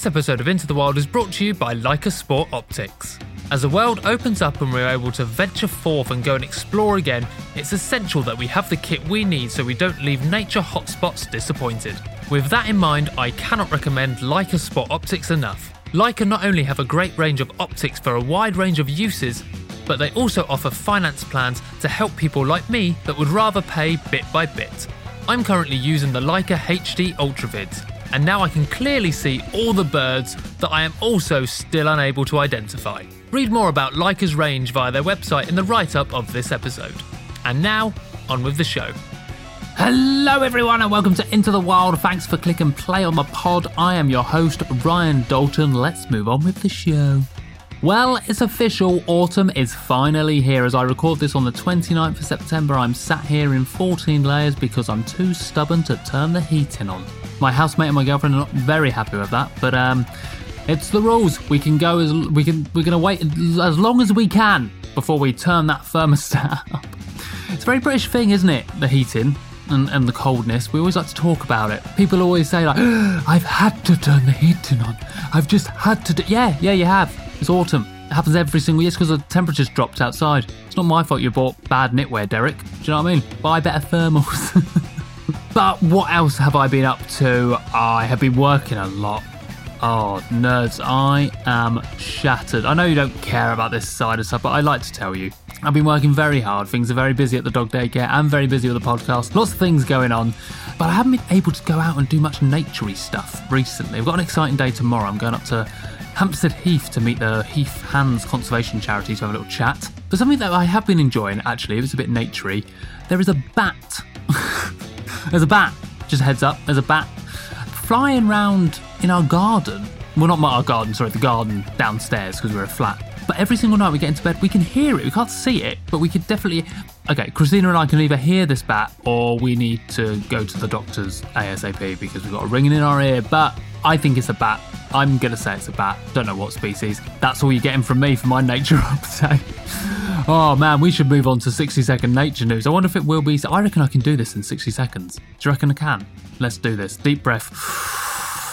This episode of Into the Wild is brought to you by Leica Sport Optics. As the world opens up and we're able to venture forth and go and explore again, it's essential that we have the kit we need so we don't leave nature hotspots disappointed. With that in mind, I cannot recommend Leica Sport Optics enough. Leica not only have a great range of optics for a wide range of uses, but they also offer finance plans to help people like me that would rather pay bit by bit. I'm currently using the Leica HD Ultravids, and now I can clearly see all the birds that I am also still unable to identify. Read more about Leica's range via their website in the write up of this episode. And now, on with the show. Hello, everyone, and welcome to Into the Wild. Thanks for clicking play on the pod. I am your host, Ryan Dalton. Let's move on with the show. Well, it's official. Autumn is finally here. As I record this on the 29th of September, I'm sat here in 14 layers because I'm too stubborn to turn the heating on. My housemate and my girlfriend are not very happy with that, but um, it's the rules. We can go as we can. We're to wait as long as we can before we turn that thermostat up. It's a very British thing, isn't it? The heating and, and the coldness. We always like to talk about it. People always say like, "I've had to turn the heating on. I've just had to." Do-. Yeah, yeah, you have. It's autumn. It happens every single year because the temperature's dropped outside. It's not my fault you bought bad knitwear, Derek. Do you know what I mean? Buy better thermals. but what else have I been up to? I have been working a lot. Oh, nerds, I am shattered. I know you don't care about this side of stuff, but I like to tell you. I've been working very hard. Things are very busy at the dog daycare. I'm very busy with the podcast. Lots of things going on. But I haven't been able to go out and do much naturey stuff recently. I've got an exciting day tomorrow. I'm going up to Hampstead Heath to meet the Heath Hands Conservation Charity to have a little chat. But something that I have been enjoying, actually, it was a bit naturey, there is a bat. there's a bat. Just heads up, there's a bat flying round in our garden. Well, not our garden, sorry, the garden downstairs because we're a flat. But every single night we get into bed, we can hear it. We can't see it, but we could definitely. Okay, Christina and I can either hear this bat or we need to go to the doctor's ASAP because we've got a ringing in our ear. But I think it's a bat. I'm going to say it's a bat. Don't know what species. That's all you're getting from me for my nature update. Oh man, we should move on to 60 second nature news. I wonder if it will be. I reckon I can do this in 60 seconds. Do you reckon I can? Let's do this. Deep breath.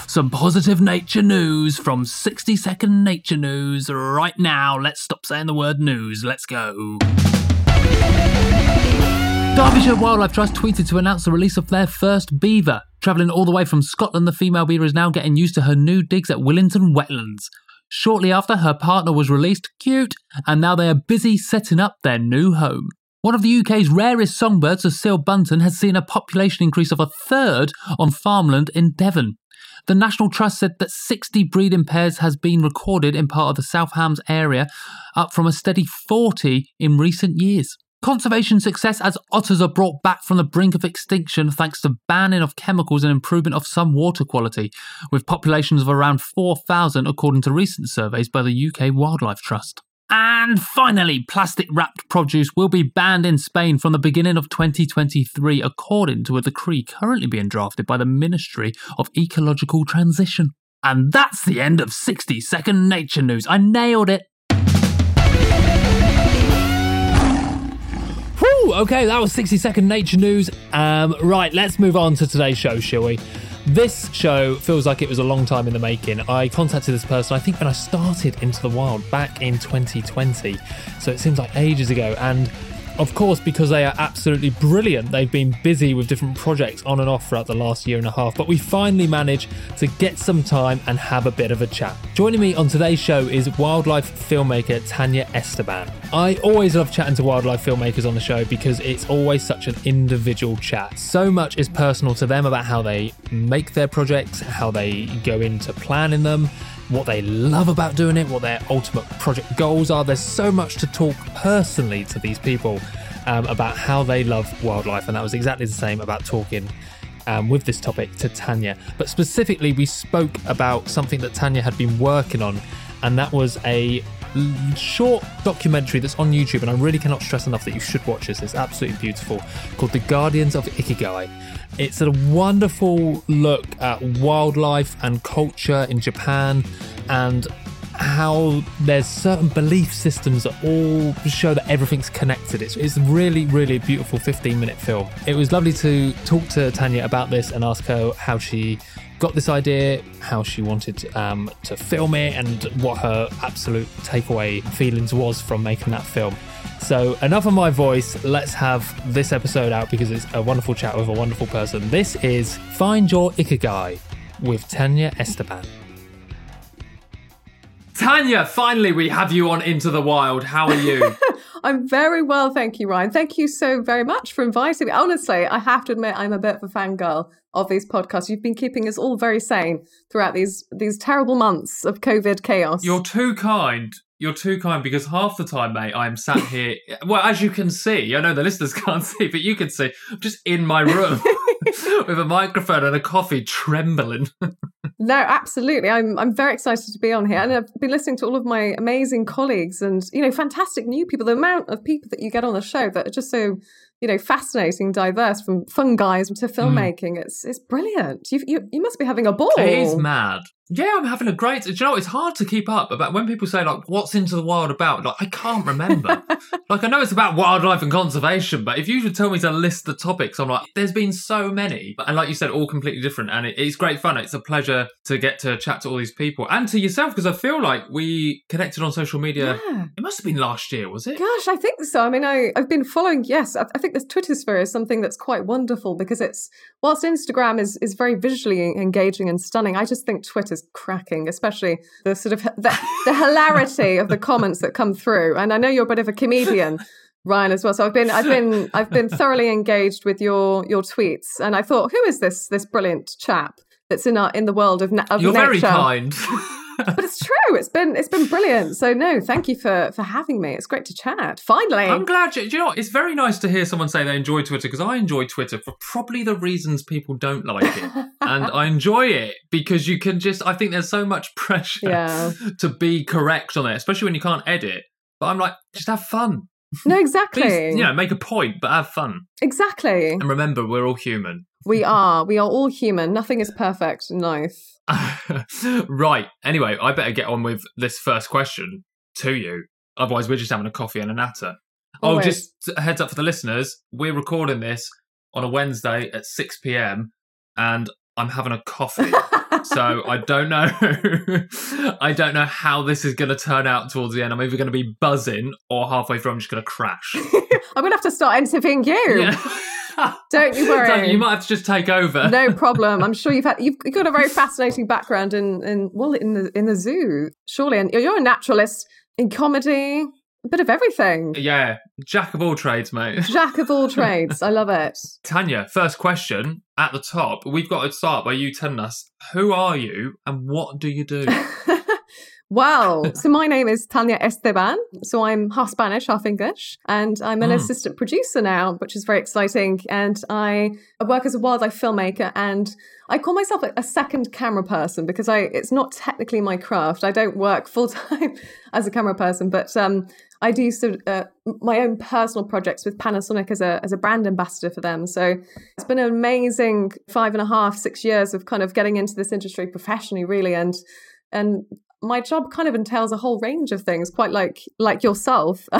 Some positive nature news from 60 second nature news right now. Let's stop saying the word news. Let's go. Derbyshire Wildlife Trust tweeted to announce the release of their first beaver. Travelling all the way from Scotland, the female beaver is now getting used to her new digs at Willington Wetlands. Shortly after, her partner was released, cute, and now they are busy setting up their new home. One of the UK's rarest songbirds, the seal has seen a population increase of a third on farmland in Devon. The National Trust said that 60 breeding pairs has been recorded in part of the South Hams area, up from a steady 40 in recent years. Conservation success as otters are brought back from the brink of extinction thanks to banning of chemicals and improvement of some water quality, with populations of around 4,000 according to recent surveys by the UK Wildlife Trust. And finally, plastic wrapped produce will be banned in Spain from the beginning of 2023, according to a decree currently being drafted by the Ministry of Ecological Transition. And that's the end of 60 second nature news. I nailed it. Whew, okay, that was 60 second nature news. Um, right, let's move on to today's show, shall we? This show feels like it was a long time in the making. I contacted this person, I think, when I started Into the Wild back in 2020. So it seems like ages ago. And of course, because they are absolutely brilliant, they've been busy with different projects on and off throughout the last year and a half. But we finally managed to get some time and have a bit of a chat. Joining me on today's show is wildlife filmmaker Tanya Esteban. I always love chatting to wildlife filmmakers on the show because it's always such an individual chat. So much is personal to them about how they make their projects, how they go into planning them what they love about doing it, what their ultimate project goals are. There's so much to talk personally to these people um, about how they love wildlife, and that was exactly the same about talking. Um, with this topic to Tanya, but specifically, we spoke about something that Tanya had been working on, and that was a short documentary that's on YouTube, and I really cannot stress enough that you should watch this. It's absolutely beautiful, called The Guardians of Ikigai. It's a wonderful look at wildlife and culture in Japan and how there's certain belief systems that all show that everything's connected. It's, it's really, really a beautiful 15 minute film. It was lovely to talk to Tanya about this and ask her how she got this idea, how she wanted um, to film it, and what her absolute takeaway feelings was from making that film. So, enough of my voice. Let's have this episode out because it's a wonderful chat with a wonderful person. This is Find Your Ikigai with Tanya Esteban. Tanya, finally, we have you on Into the Wild. How are you? I'm very well, thank you, Ryan. Thank you so very much for inviting me. Honestly, I have to admit, I'm a bit of a fangirl of these podcasts. You've been keeping us all very sane throughout these these terrible months of COVID chaos. You're too kind. You're too kind because half the time, mate, I'm sat here. well, as you can see, I know the listeners can't see, but you can see, I'm just in my room with a microphone and a coffee, trembling. no, absolutely. I'm I'm very excited to be on here, and I've been listening to all of my amazing colleagues and you know fantastic new people. The amount of people that you get on the show that are just so you know, fascinating, diverse from fungi to filmmaking. Mm. It's it's brilliant. You, you you must be having a ball. It is mad. Yeah, I'm having a great. Do you know it's hard to keep up about when people say like, "What's Into the Wild about?" Like, I can't remember. like, I know it's about wildlife and conservation, but if you should tell me to list the topics, I'm like, there's been so many, and like you said, all completely different, and it, it's great fun. It's a pleasure to get to chat to all these people and to yourself because I feel like we connected on social media. Yeah. It must have been last year, was it? Gosh, I think so. I mean, I I've been following. Yes, I, I think this Twitter sphere is something that's quite wonderful because it's whilst Instagram is is very visually engaging and stunning. I just think Twitter's cracking especially the sort of the, the hilarity of the comments that come through. And I know you're a bit of a comedian. Ryan as well. So I've been I've been I've been thoroughly engaged with your your tweets, and I thought, who is this this brilliant chap that's in our in the world of, of You're nature? very kind. but it's true. It's been it's been brilliant. So no, thank you for for having me. It's great to chat. Finally, I'm glad. You, you know, what? it's very nice to hear someone say they enjoy Twitter because I enjoy Twitter for probably the reasons people don't like it, and I enjoy it because you can just. I think there's so much pressure yeah. to be correct on it, especially when you can't edit. But I'm like, just have fun. No, exactly. Please, know, make a point, but have fun. Exactly. And remember, we're all human. We are. We are all human. Nothing is perfect in life. right. Anyway, I better get on with this first question to you. Otherwise, we're just having a coffee and a natter. Oh, just heads up for the listeners. We're recording this on a Wednesday at 6 p.m. and I'm having a coffee. So I don't know. I don't know how this is going to turn out towards the end. I'm either going to be buzzing or halfway through I'm just going to crash. I'm going to have to start interviewing you. Yeah. Don't you worry. you might have to just take over. no problem. I'm sure you've had you've got a very fascinating background in in well in the in the zoo, surely, and you're a naturalist in comedy. A bit of everything. Yeah, jack of all trades, mate. Jack of all trades. I love it. Tanya, first question at the top. We've got to start by you telling us who are you and what do you do? Well, so my name is Tanya Esteban. So I'm half Spanish, half English, and I'm an mm. assistant producer now, which is very exciting. And I work as a wildlife filmmaker, and I call myself a second camera person because I it's not technically my craft. I don't work full time as a camera person, but um, I do sort of, uh, my own personal projects with Panasonic as a as a brand ambassador for them. So it's been an amazing five and a half, six years of kind of getting into this industry professionally, really, and and my job kind of entails a whole range of things, quite like like yourself.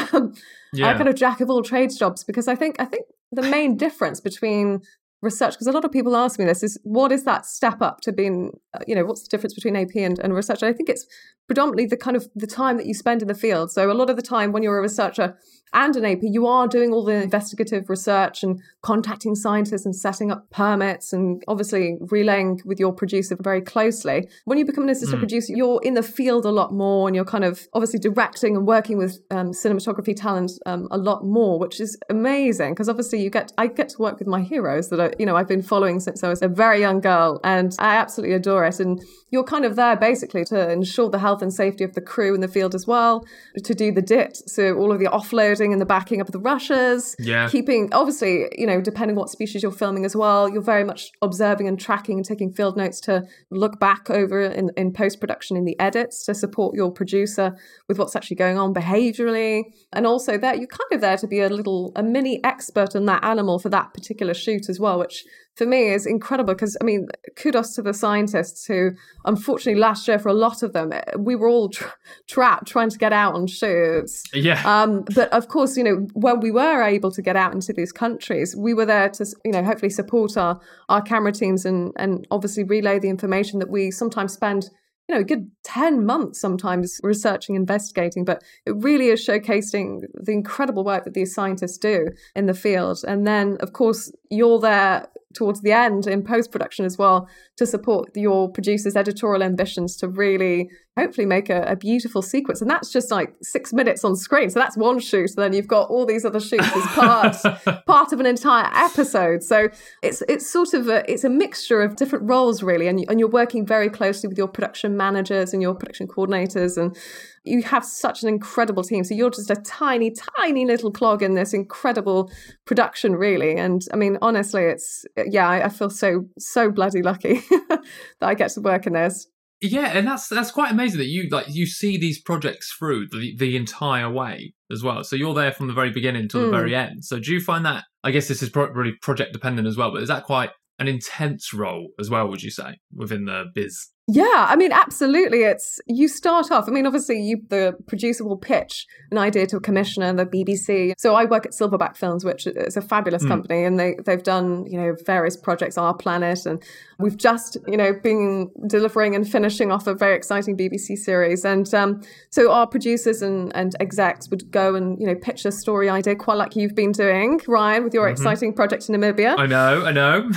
Yeah. I kind of jack of all trades jobs because I think I think the main difference between research because a lot of people ask me this is what is that step up to being uh, you know what's the difference between ap and, and research and i think it's predominantly the kind of the time that you spend in the field. So a lot of the time when you're a researcher and an AP, you are doing all the investigative research and contacting scientists and setting up permits and obviously relaying with your producer very closely. When you become an assistant mm. producer, you're in the field a lot more and you're kind of obviously directing and working with um, cinematography talent um, a lot more, which is amazing because obviously you get I get to work with my heroes that I, you know I've been following since I was a very young girl and I absolutely adore it. And you're kind of there basically to ensure the health and safety of the crew in the field as well, to do the DIT, so all of the offload and the backing up of the rushes. Yeah. Keeping, obviously, you know, depending what species you're filming as well, you're very much observing and tracking and taking field notes to look back over in, in post production in the edits to support your producer with what's actually going on behaviorally. And also, there, you're kind of there to be a little, a mini expert on that animal for that particular shoot as well, which for me is incredible because I mean, kudos to the scientists who, unfortunately, last year for a lot of them, we were all tra- trapped trying to get out on shoots. Yeah. Um, but of course, you know, when we were able to get out into these countries, we were there to, you know, hopefully support our our camera teams and and obviously relay the information that we sometimes spend you know, a good 10 months sometimes researching, investigating, but it really is showcasing the incredible work that these scientists do in the field. And then, of course, you're there towards the end in post production as well to support your producer's editorial ambitions to really hopefully make a, a, beautiful sequence and that's just like six minutes on screen so that's one shoot and then you've got all these other shoots as part part of an entire episode so it's it's sort of a it's a mixture of different roles really and, and you're working very closely with your production managers and your production coordinators and you have such an incredible team. So you're just a tiny, tiny little clog in this incredible production, really. And I mean, honestly, it's yeah, I, I feel so so bloody lucky that I get to work in this. Yeah, and that's that's quite amazing that you like you see these projects through the the entire way as well. So you're there from the very beginning to mm. the very end. So do you find that? I guess this is probably project dependent as well, but is that quite an intense role as well? Would you say within the biz? Yeah, I mean, absolutely. It's you start off. I mean, obviously, you the producer will pitch an idea to a commissioner, the BBC. So I work at Silverback Films, which is a fabulous mm. company, and they they've done you know various projects, Our Planet, and we've just you know been delivering and finishing off a very exciting BBC series. And um, so our producers and and execs would go and you know pitch a story idea, quite like you've been doing, Ryan, with your mm-hmm. exciting project in Namibia. I know, I know.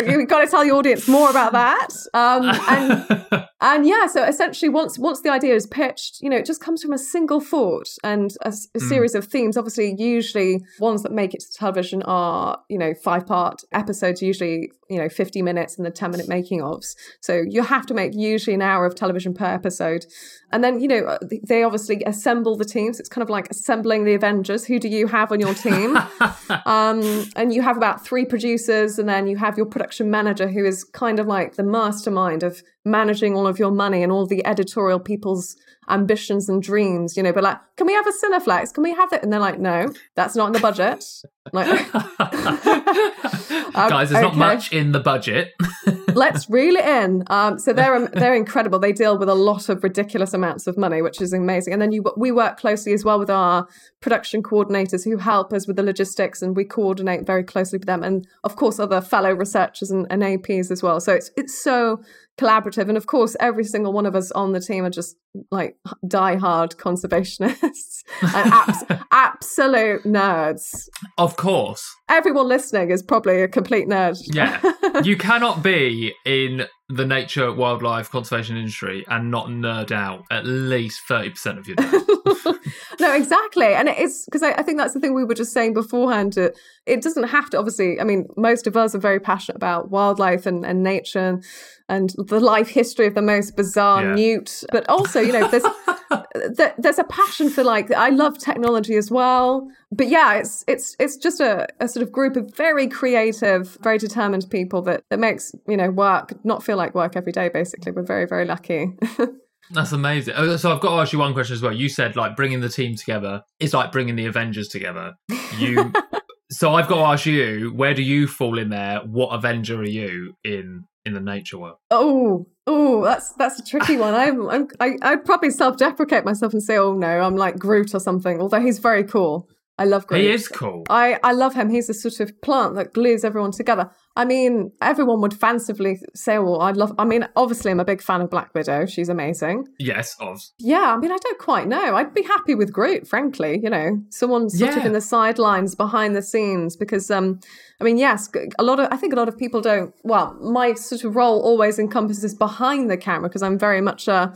You've got to tell the audience more about that. Um, and and yeah, so essentially, once once the idea is pitched, you know, it just comes from a single thought and a, a mm. series of themes. Obviously, usually ones that make it to television are you know five part episodes, usually you know 50 minutes and the 10 minute making ofs. So you have to make usually an hour of television per episode, and then you know uh, they obviously assemble the teams. It's kind of like assembling the Avengers. Who do you have on your team? um, and you have about three producers, and then you have your production manager, who is kind of like the mastermind of managing all of your money and all the editorial people's ambitions and dreams, you know, but like, can we have a Cineflex? Can we have it? And they're like, no, that's not in the budget. like, um, guys, there's okay. not much in the budget. Let's reel it in. Um, so they're they're incredible. They deal with a lot of ridiculous amounts of money, which is amazing. And then you we work closely as well with our production coordinators who help us with the logistics, and we coordinate very closely with them, and of course other fellow researchers and, and APs as well. So it's it's so collaborative. And of course, every single one of us on the team are just like die-hard conservationists and abs- absolute nerds. Of course. Everyone listening is probably a complete nerd. Yeah. You cannot be in the nature wildlife conservation industry and not nerd out at least 30% of your day. no, exactly. And it's because I, I, think that's the thing we were just saying beforehand. It, it doesn't have to, obviously, I mean, most of us are very passionate about wildlife and, and nature and, and the life history of the most bizarre yeah. newt. But also, you know, there's, there's a passion for like, I love technology as well. But yeah, it's it's it's just a, a sort of group of very creative, very determined people that, that makes, you know, work not feel like work every day, basically. We're very, very lucky. That's amazing. Oh, so I've got to ask you one question as well. You said like bringing the team together is like bringing the Avengers together. You, so I've got to ask you, where do you fall in there? What Avenger are you in in the nature world? Oh, oh, that's that's a tricky one. I'm, I'm I, I'd probably self-deprecate myself and say, oh no, I'm like Groot or something. Although he's very cool. I love Groot. He is cool. I, I love him. He's a sort of plant that glues everyone together. I mean, everyone would fancifully say, well, I'd love, I mean, obviously, I'm a big fan of Black Widow. She's amazing. Yes, of. Yeah, I mean, I don't quite know. I'd be happy with Groot, frankly, you know, someone sort yeah. of in the sidelines behind the scenes because, um, I mean, yes, a lot of, I think a lot of people don't, well, my sort of role always encompasses behind the camera because I'm very much a,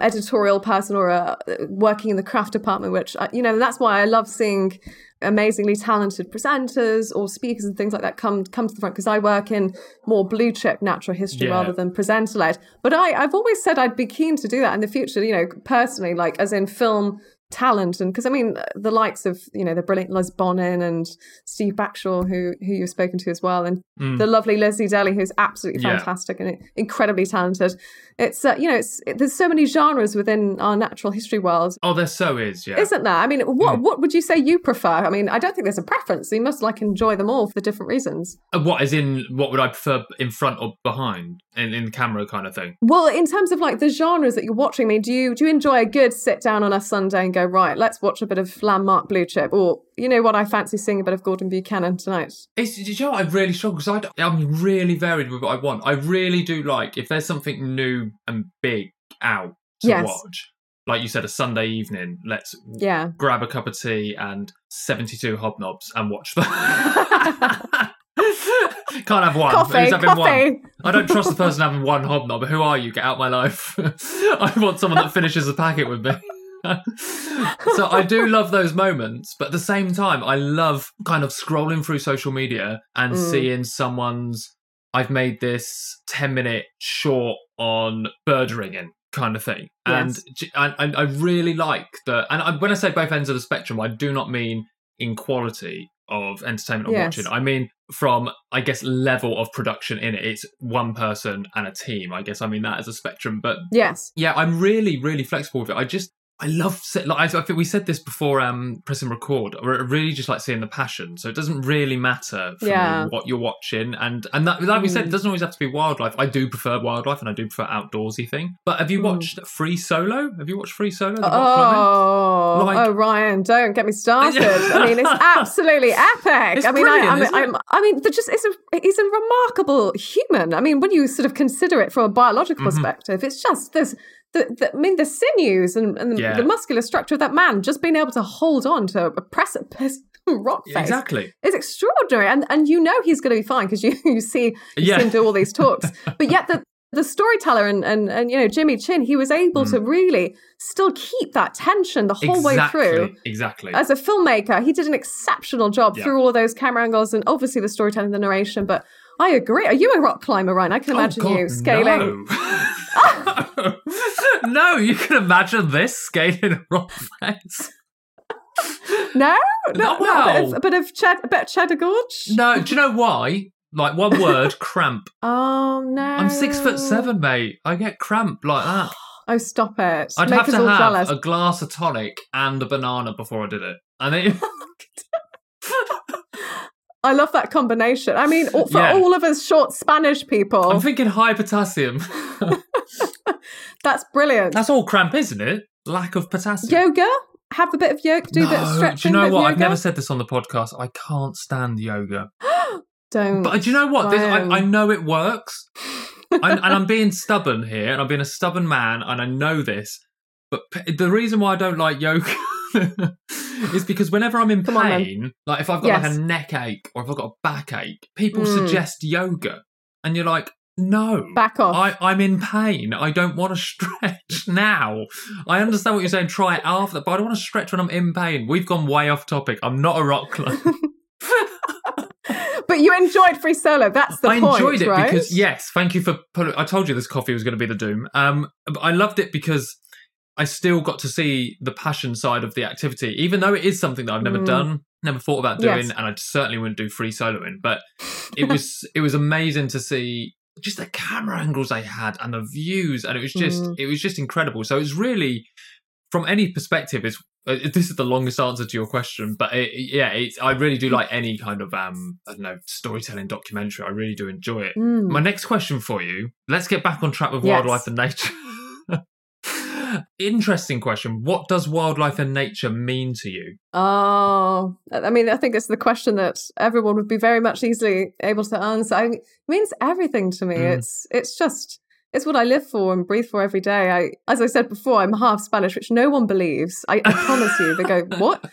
editorial person or a, working in the craft department, which, you know, that's why I love seeing amazingly talented presenters or speakers and things like that come come to the front because I work in more blue chip natural history yeah. rather than presenter led. But I, I've always said I'd be keen to do that in the future, you know, personally, like as in film talent and because I mean the likes of you know the brilliant Liz Bonnin and Steve Backshall who who you've spoken to as well and Mm. the lovely Lizzie Daly who's absolutely Yeah. fantastic and incredibly talented it's uh, you know it's it, there's so many genres within our natural history world Oh, there so is, yeah. isn't there I mean what Mm. what would you say you prefer I mean I don't think there's a preference you must like enjoy them all for different reasons Uh, What is in what would I prefer in front or behind in, in camera kind of thing? well in terms of like the genres that you're watching I mean do you do you enjoy a good sit down on a Sunday and go right let's watch a bit of landmark blue chip or you know what I fancy seeing a bit of Gordon Buchanan tonight It's, you know, I really struggle because I'm really varied with what I want. I really do like if there's something new and big out to Yes. watch. Like you said, a Sunday evening, let's yeah grab a cup of tea and 72 hobnobs and watch them. Can't have one. coffee Who's having one? I don't trust the person having one hobnob. Who are you? Get out my life. I want someone that finishes the packet with me. So I do love those moments, but at the same time, I love kind of scrolling through social media and Mm. seeing someone's. I've made this ten minute short on bird ringing kind of thing, and Yes. and, and I really like the. And I, when I say both ends of the spectrum, I do not mean in quality of entertainment I'm Yes. watching. I mean from I guess level of production in it. It's one person and a team. I guess I mean that as a spectrum, but yes yeah, I'm really, really flexible with it. I just, I love, like, I, I think we said this before, um, press and record. I really just like seeing the passion. So it doesn't really matter for Yeah. what you're watching. And, and that, like we said, Mm. it doesn't always have to be wildlife. I do prefer wildlife and I do prefer outdoorsy thing. But have you Mm. watched Free Solo? Have you watched Free Solo? the? Oh, Like- oh, Ryan, don't get me started. I mean, it's absolutely epic. It's I mean, I, I mean. I'm, I mean, the just is a, he's a remarkable human. I mean, when you sort of consider it from a biological Mhm. perspective, it's just there's. The, the, I mean, the sinews and, and the, Yeah. the muscular structure of that man just being able to hold on to a precipice rock face Exactly. is extraordinary. And and you know he's going to be fine because you you see you Yeah. see him do all these talks. but yet the the storyteller and, and and you know Jimmy Chin, he was able to mm. really still keep that tension the whole way through. Exactly. As a filmmaker, he did an exceptional job Yeah. through all of those camera angles and obviously the storytelling, the narration. But I agree. Are you a rock climber, Ryan? I can Oh, imagine God, you scaling. No. no, you can imagine this scaling a rock face. No, no, no, a bit of, a bit of ched- a bit of cheddar gorge. No, do you know why? Like one word, cramp. Oh no, I'm six foot seven, mate. I get cramp like that. Oh, stop it! I'd Make have us to all have jealous. a glass of tonic and a banana before I did it. And it, I love that combination. I mean, for Yeah. all of us short Spanish people, I'm thinking high potassium. that's brilliant. That's all cramp, isn't it? Lack of potassium. yoga. Have a bit of yoga. Do a bit of No, stretching. Do you know bit of what? I've yoga. never said this on the podcast. I can't stand yoga. Don't. But do you know what? This, I, I know it works. I, and I'm being stubborn here, and I'm being a stubborn man, and I know this. But p- the reason why I don't like yoga is because whenever I'm in Come on, pain, like if I've got like a neck ache or if I've got a backache, people Mm. suggest yoga, and you're like, no. Back off. I, I'm in pain. I don't want to stretch now. I understand what you're saying. Try it after, but I don't want to stretch when I'm in pain. We've gone way off topic. I'm not a rock climber. But you enjoyed free solo. That's the I point, I enjoyed it right? because yes, thank you for. I told you this coffee was going to be the doom. Um, but I loved it because I still got to see the passion side of the activity, even though it is something that I've never Mm. done, never thought about doing, Yes. and I certainly wouldn't do free soloing. But it was it was amazing to see just the camera angles they had and the views, and it was just Mm. it was just incredible. So it's really from any perspective, it's this is the longest answer to your question, but it, yeah, it's I really do like any kind of um I don't know storytelling documentary. I really do enjoy it. Mm. My next question for you. Let's get back on track with Yes. wildlife and nature. Interesting question. What does wildlife and nature mean to you? Oh, I mean, I think it's the question that everyone would be very much easily able to answer. I mean, it means everything to me. Mm. It's it's just it's what I live for and breathe for every day. I, as I said before, I'm half Spanish, which no one believes. I, I promise you. They go, "What?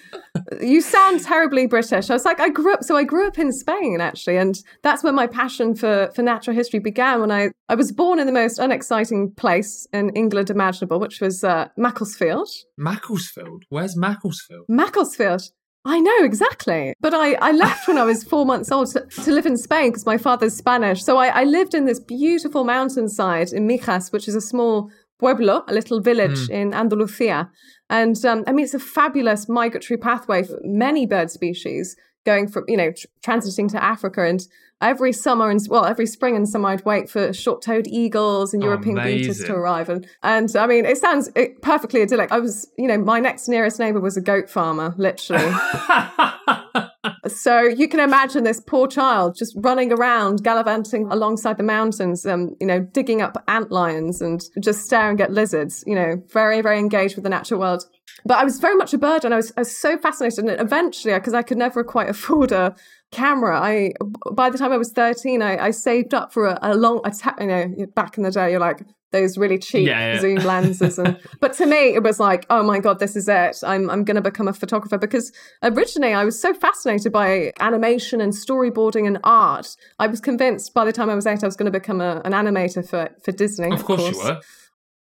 You sound terribly British." I was like, "I grew up." So I grew up in Spain, actually, and that's where my passion for for natural history began. When I I was born in the most unexciting place in England imaginable, which was uh, Macclesfield. Macclesfield. Where's Macclesfield? Macclesfield. I know exactly. But I, I left when I was four months old to, to live in Spain because my father's Spanish. So I, I lived in this beautiful mountainside in Mijas, which is a small pueblo, a little village mm. in Andalusia. And um, I mean, it's a fabulous migratory pathway for many bird species going from, you know, tr- transiting to Africa. And every summer and, well, every spring and summer, I'd wait for short toed eagles and European bee-eaters to arrive. And, and I mean, it sounds perfectly idyllic. I was, you know, my next nearest neighbor was a goat farmer, literally. so you can imagine this poor child just running around, gallivanting alongside the mountains, um, you know, digging up ant lions and just staring at lizards, you know, very, very engaged with the natural world. But I was very much a bird and I was, I was so fascinated. And eventually, because I could never quite afford a camera, I, by the time I was 13, I, I saved up for a, a long, a you know, back in the day, you're like, those really cheap yeah, yeah. zoom lenses and but to me it was like oh my god this is it. I'm i'm going to become a photographer. Because originally i was so fascinated by animation and storyboarding and art i was convinced by the time i was 8 i was going to become a, an animator for for disney of, of course, course, you were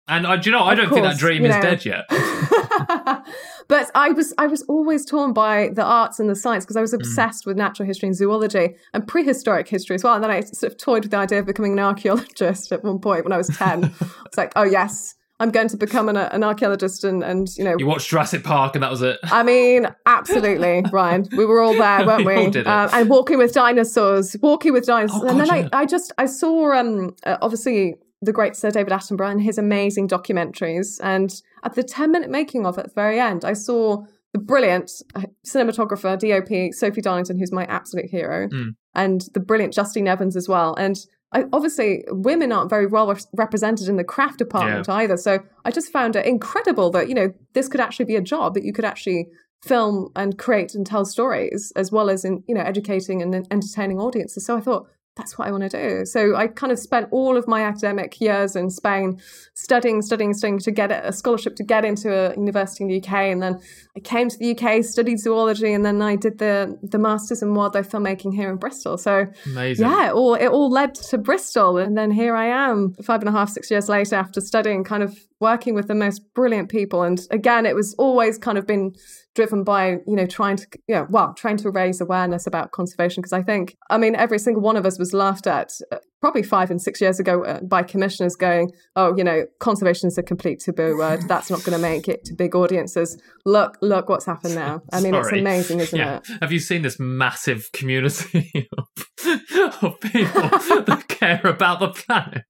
and uh, do you know i don't course, think that dream is know. dead yet but I was I was always torn by the arts and the science because I was mm. obsessed mm. with natural history and zoology and prehistoric history as well. And then I sort of toyed with the idea of becoming an archaeologist at one point when I was ten. it's like, oh yes, I'm going to become an, an archaeologist and, and you know. You watched Jurassic Park and that was it. I mean, absolutely, Ryan. We were all there, weren't we? we um, and walking with dinosaurs, walking with dinosaurs. Oh, and then yeah. I, I just, I saw, um, uh, obviously, the great Sir David Attenborough and his amazing documentaries. And at the 10 minute making of at the very end, I saw the brilliant uh, cinematographer, DOP, Sophie Darlington, who's my absolute hero, mm. and the brilliant Justine Evans as well. And I, obviously, women aren't very well represented in the craft department yeah. either. So I just found it incredible that, you know, this could actually be a job that you could actually film and create and tell stories as well as in, you know, educating and entertaining audiences. So I thought, that's what I want to do. So I kind of spent all of my academic years in Spain studying, studying, studying to get a scholarship to get into a university in the UK. And then I came to the UK, studied zoology, and then I did the the masters in wildlife filmmaking here in Bristol. So amazing. Yeah, it all it all led to Bristol, and then here I am, five and a half, six years later, after studying, kind of working with the most brilliant people. And again, it was always kind of been driven by you know trying to yeah you know, well trying to raise awareness about conservation because I think I mean every single one of us was laughed at uh, probably five and six years ago uh, by commissioners going oh you know conservation is a complete taboo word. That's not going to make it to big audiences. Look look what's happened now. I mean it's amazing isn't yeah. it? Have you seen this massive community of, of people that care about the planet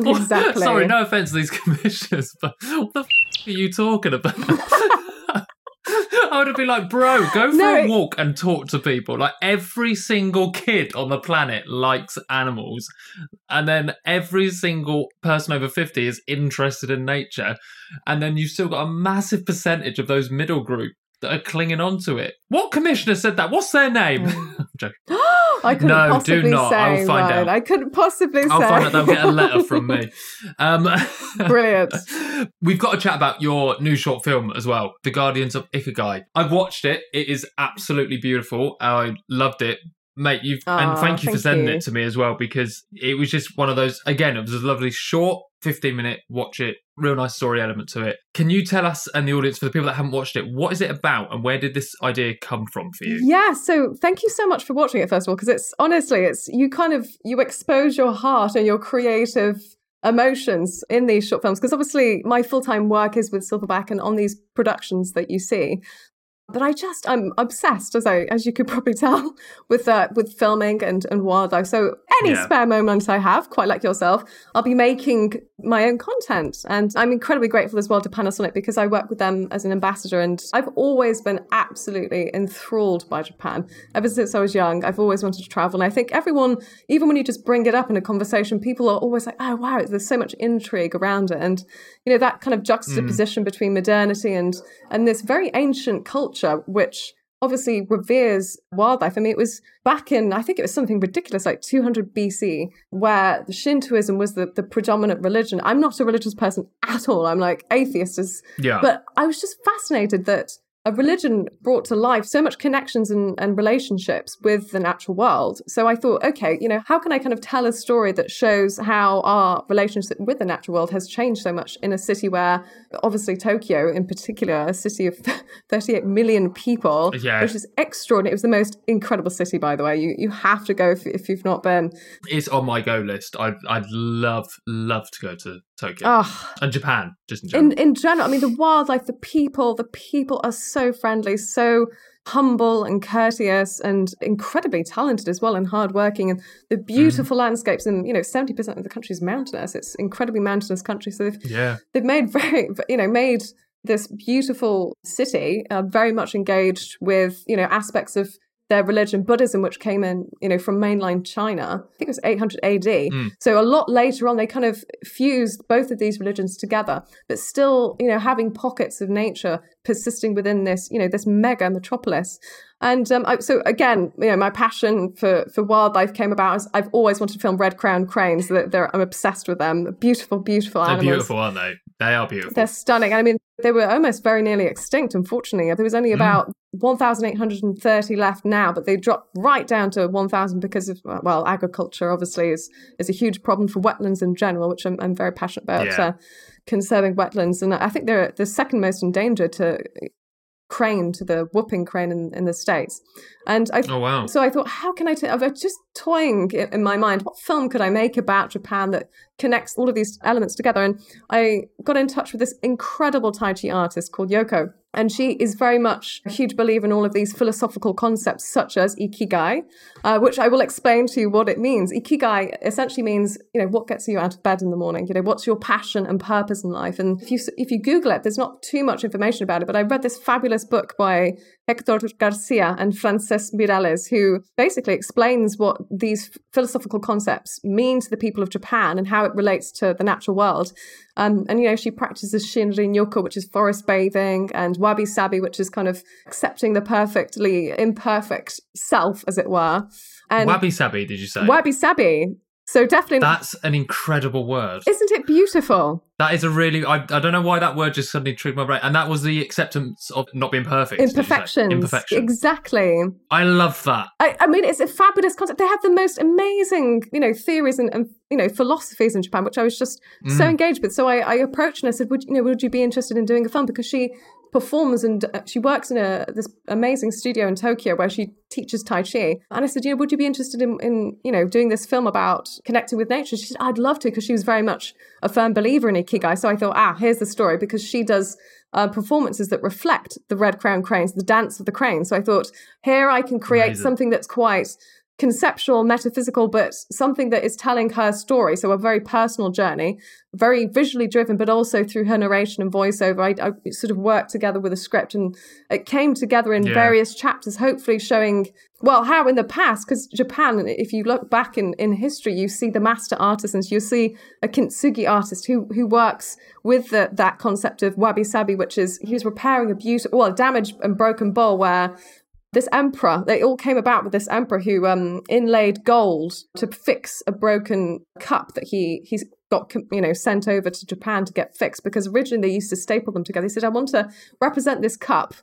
exactly. Sorry, no offense to these commissioners, but what the f- are you talking about? I would have been like, bro, go for no, a walk and talk to people. Like every single kid on the planet likes animals, and then every single person over fifty is interested in nature, and then you've still got a massive percentage of those middle group that are clinging on to it. What commissioner said that? What's their name? Mm. I couldn't no, possibly do not. Say, I'll find out. I couldn't possibly say that. I'll say. find out. They'll get a letter from me. Um, Brilliant. We've got to chat about your new short film as well, The Guardians of Ikigai. I've watched it. It is absolutely beautiful. I loved it mate you've oh, and thank you thank for sending you. it to me as well because it was just one of those again it was a lovely short 15 minute watch it real nice story element to it. Can you tell us and the audience for the people that haven't watched it what is it about and where did this idea come from for you? Yeah so thank you so much for watching it first of all because it's honestly it's you kind of you expose your heart and your creative emotions in these short films because obviously my full-time work is with silverback and on these productions that you see but I just I'm obsessed, as I as you could probably tell, with uh, with filming and and wildlife. So any yeah. spare moment I have, quite like yourself, I'll be making my own content, and I'm incredibly grateful as well to Panasonic because I work with them as an ambassador, and I've always been absolutely enthralled by Japan ever since I was young. I've always wanted to travel, and I think everyone, even when you just bring it up in a conversation, people are always like, "Oh wow, there's so much intrigue around it," and you know that kind of juxtaposition mm. between modernity and and this very ancient culture which obviously reveres wildlife. I mean, it was back in, I think it was something ridiculous, like 200 BC, where Shintoism was the, the predominant religion. I'm not a religious person at all. I'm like atheist. As, yeah. But I was just fascinated that a religion brought to life so much connections and, and relationships with the natural world. So I thought, okay, you know, how can I kind of tell a story that shows how our relationship with the natural world has changed so much in a city where, obviously, Tokyo in particular, a city of 38 million people, uh, yeah. which is extraordinary. It was the most incredible city, by the way. You you have to go if, if you've not been. It's on my go list. I'd, I'd love, love to go to Tokyo. Oh, and Japan, just in general. In, in general, I mean, the wildlife, the people, the people are so friendly, so humble and courteous and incredibly talented as well and hardworking and the mm. beautiful mm. landscapes and you know 70% of the country is mountainous it's incredibly mountainous country so they've yeah they've made very you know made this beautiful city uh, very much engaged with you know aspects of their religion, Buddhism, which came in, you know, from mainland China. I think it was 800 AD. Mm. So a lot later on, they kind of fused both of these religions together, but still, you know, having pockets of nature persisting within this, you know, this mega metropolis. And um, I, so again, you know, my passion for, for wildlife came about as I've always wanted to film red crowned cranes. They're, I'm obsessed with them. Beautiful, beautiful They're animals. beautiful, aren't they? They are beautiful. They're stunning. I mean, they were almost very nearly extinct, unfortunately. There was only mm. about mm. 1,830 left now, but they dropped right down to 1,000 because of, well, agriculture obviously is, is a huge problem for wetlands in general, which I'm, I'm very passionate about. Yeah. Uh, conserving wetlands, and I think they're the second most endangered to crane to the whooping crane in, in the states. And i oh wow. so i thought how can i t- i was just toying in my mind what film could i make about japan that connects all of these elements together? And i got in touch with this incredible tai chi artist called yoko and she is very much a huge believer in all of these philosophical concepts, such as ikigai, uh, which I will explain to you what it means. Ikigai essentially means, you know, what gets you out of bed in the morning. You know, what's your passion and purpose in life? And if you if you Google it, there's not too much information about it. But I read this fabulous book by Hector Garcia and Francesc Miralles, who basically explains what these philosophical concepts mean to the people of Japan and how it relates to the natural world. Um, and, you know, she practices Shinrin Yoku, which is forest bathing, and Wabi Sabi, which is kind of accepting the perfectly imperfect self, as it were. And Wabi Sabi, did you say? Wabi Sabi. So definitely. That's an incredible word. Isn't it beautiful? That is a really. I, I don't know why that word just suddenly triggered my brain. And that was the acceptance of not being perfect. Imperfections. Imperfection. Exactly. I love that. I, I, mean, it's a fabulous concept. They have the most amazing, you know, theories and, and you know philosophies in Japan, which I was just mm. so engaged with. So I, I approached and I said, "Would you know? Would you be interested in doing a film?" Because she performs and uh, she works in a this amazing studio in Tokyo where she teaches Tai Chi. And I said, you know, would you be interested in, in you know, doing this film about connecting with nature? She said, I'd love to, because she was very much a firm believer in Ikigai. So I thought, ah, here's the story, because she does uh, performances that reflect the red crown cranes, the dance of the crane. So I thought, here I can create Amazing. something that's quite conceptual, metaphysical, but something that is telling her story. So a very personal journey, very visually driven, but also through her narration and voiceover. I, I sort of worked together with a script and it came together in yeah. various chapters, hopefully showing, well, how in the past, because Japan, if you look back in, in history, you see the master artisans, you see a kintsugi artist who, who works with the, that concept of wabi sabi, which is he was repairing a beautiful, well, a damaged and broken bowl where this emperor, they all came about with this emperor who um, inlaid gold to fix a broken cup that he he's got you know sent over to Japan to get fixed because originally they used to staple them together. He said, "I want to represent this cup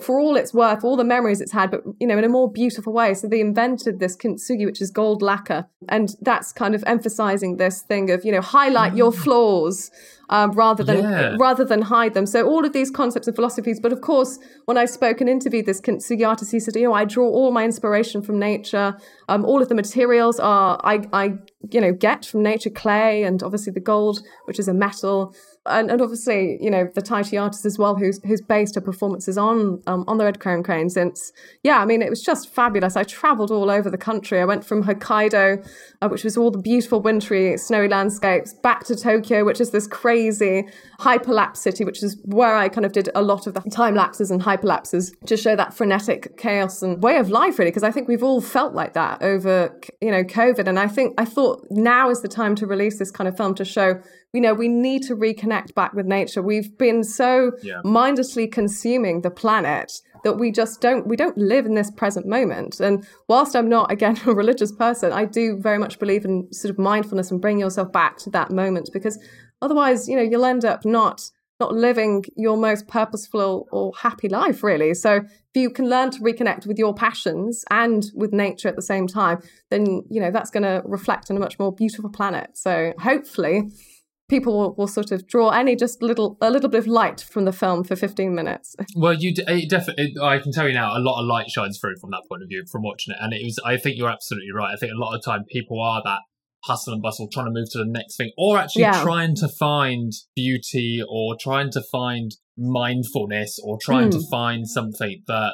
for all it's worth, all the memories it's had, but you know, in a more beautiful way. So they invented this kintsugi, which is gold lacquer, and that's kind of emphasizing this thing of you know highlight your mm. flaws um, rather than yeah. rather than hide them. So all of these concepts and philosophies. But of course, when I spoke and interviewed this kintsugi artist, he said, you know, I draw all my inspiration from nature. Um, all of the materials are I I you know get from nature, clay, and obviously the gold, which is a metal and, and obviously, you know, the Tai Chi artist as well, who's who's based her performances on um, on the Red Crown Crane. Since yeah, I mean, it was just fabulous. I travelled all over the country. I went from Hokkaido, uh, which was all the beautiful wintry snowy landscapes, back to Tokyo, which is this crazy hyperlapse city, which is where I kind of did a lot of the time lapses and hyperlapses to show that frenetic chaos and way of life, really. Because I think we've all felt like that over you know COVID, and I think I thought now is the time to release this kind of film to show you know, we need to reconnect back with nature. We've been so yeah. mindlessly consuming the planet that we just don't we don't live in this present moment. And whilst I'm not again a religious person, I do very much believe in sort of mindfulness and bringing yourself back to that moment because otherwise, you know, you'll end up not not living your most purposeful or happy life, really. So if you can learn to reconnect with your passions and with nature at the same time, then, you know, that's going to reflect on a much more beautiful planet. So hopefully people will, will, sort of draw any just little a little bit of light from the film for 15 minutes well you definitely i can tell you now a lot of light shines through from that point of view from watching it and it was i think you're absolutely right i think a lot of time people are that hustle and bustle trying to move to the next thing or actually yeah. trying to find beauty or trying to find mindfulness or trying mm. to hmm. find something that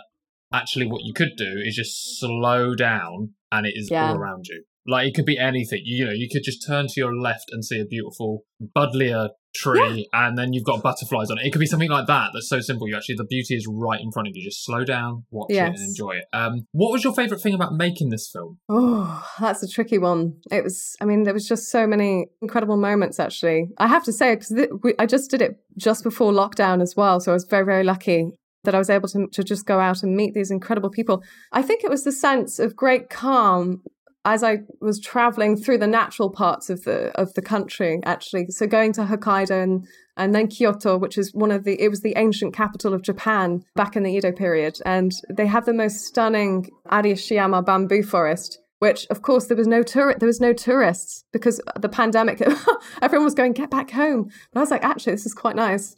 actually what you could do is just slow down and it is yeah. all around you like it could be anything. You know, you could just turn to your left and see a beautiful buddleia tree, yeah. and then you've got butterflies on it. It could be something like that. That's so simple. You actually the beauty is right in front of you. Just slow down, watch yes. it, and enjoy it. Um, what was your favorite thing about making this film? Oh, that's a tricky one. It was. I mean, there was just so many incredible moments. Actually, I have to say because th- I just did it just before lockdown as well, so I was very very lucky that I was able to, to just go out and meet these incredible people. I think it was the sense of great calm as I was traveling through the natural parts of the of the country, actually, so going to Hokkaido and, and then Kyoto, which is one of the it was the ancient capital of Japan back in the Edo period, and they have the most stunning Arashiyama bamboo forest which of course there was no tour there was no tourists because the pandemic everyone was going get back home. But i was like actually this is quite nice.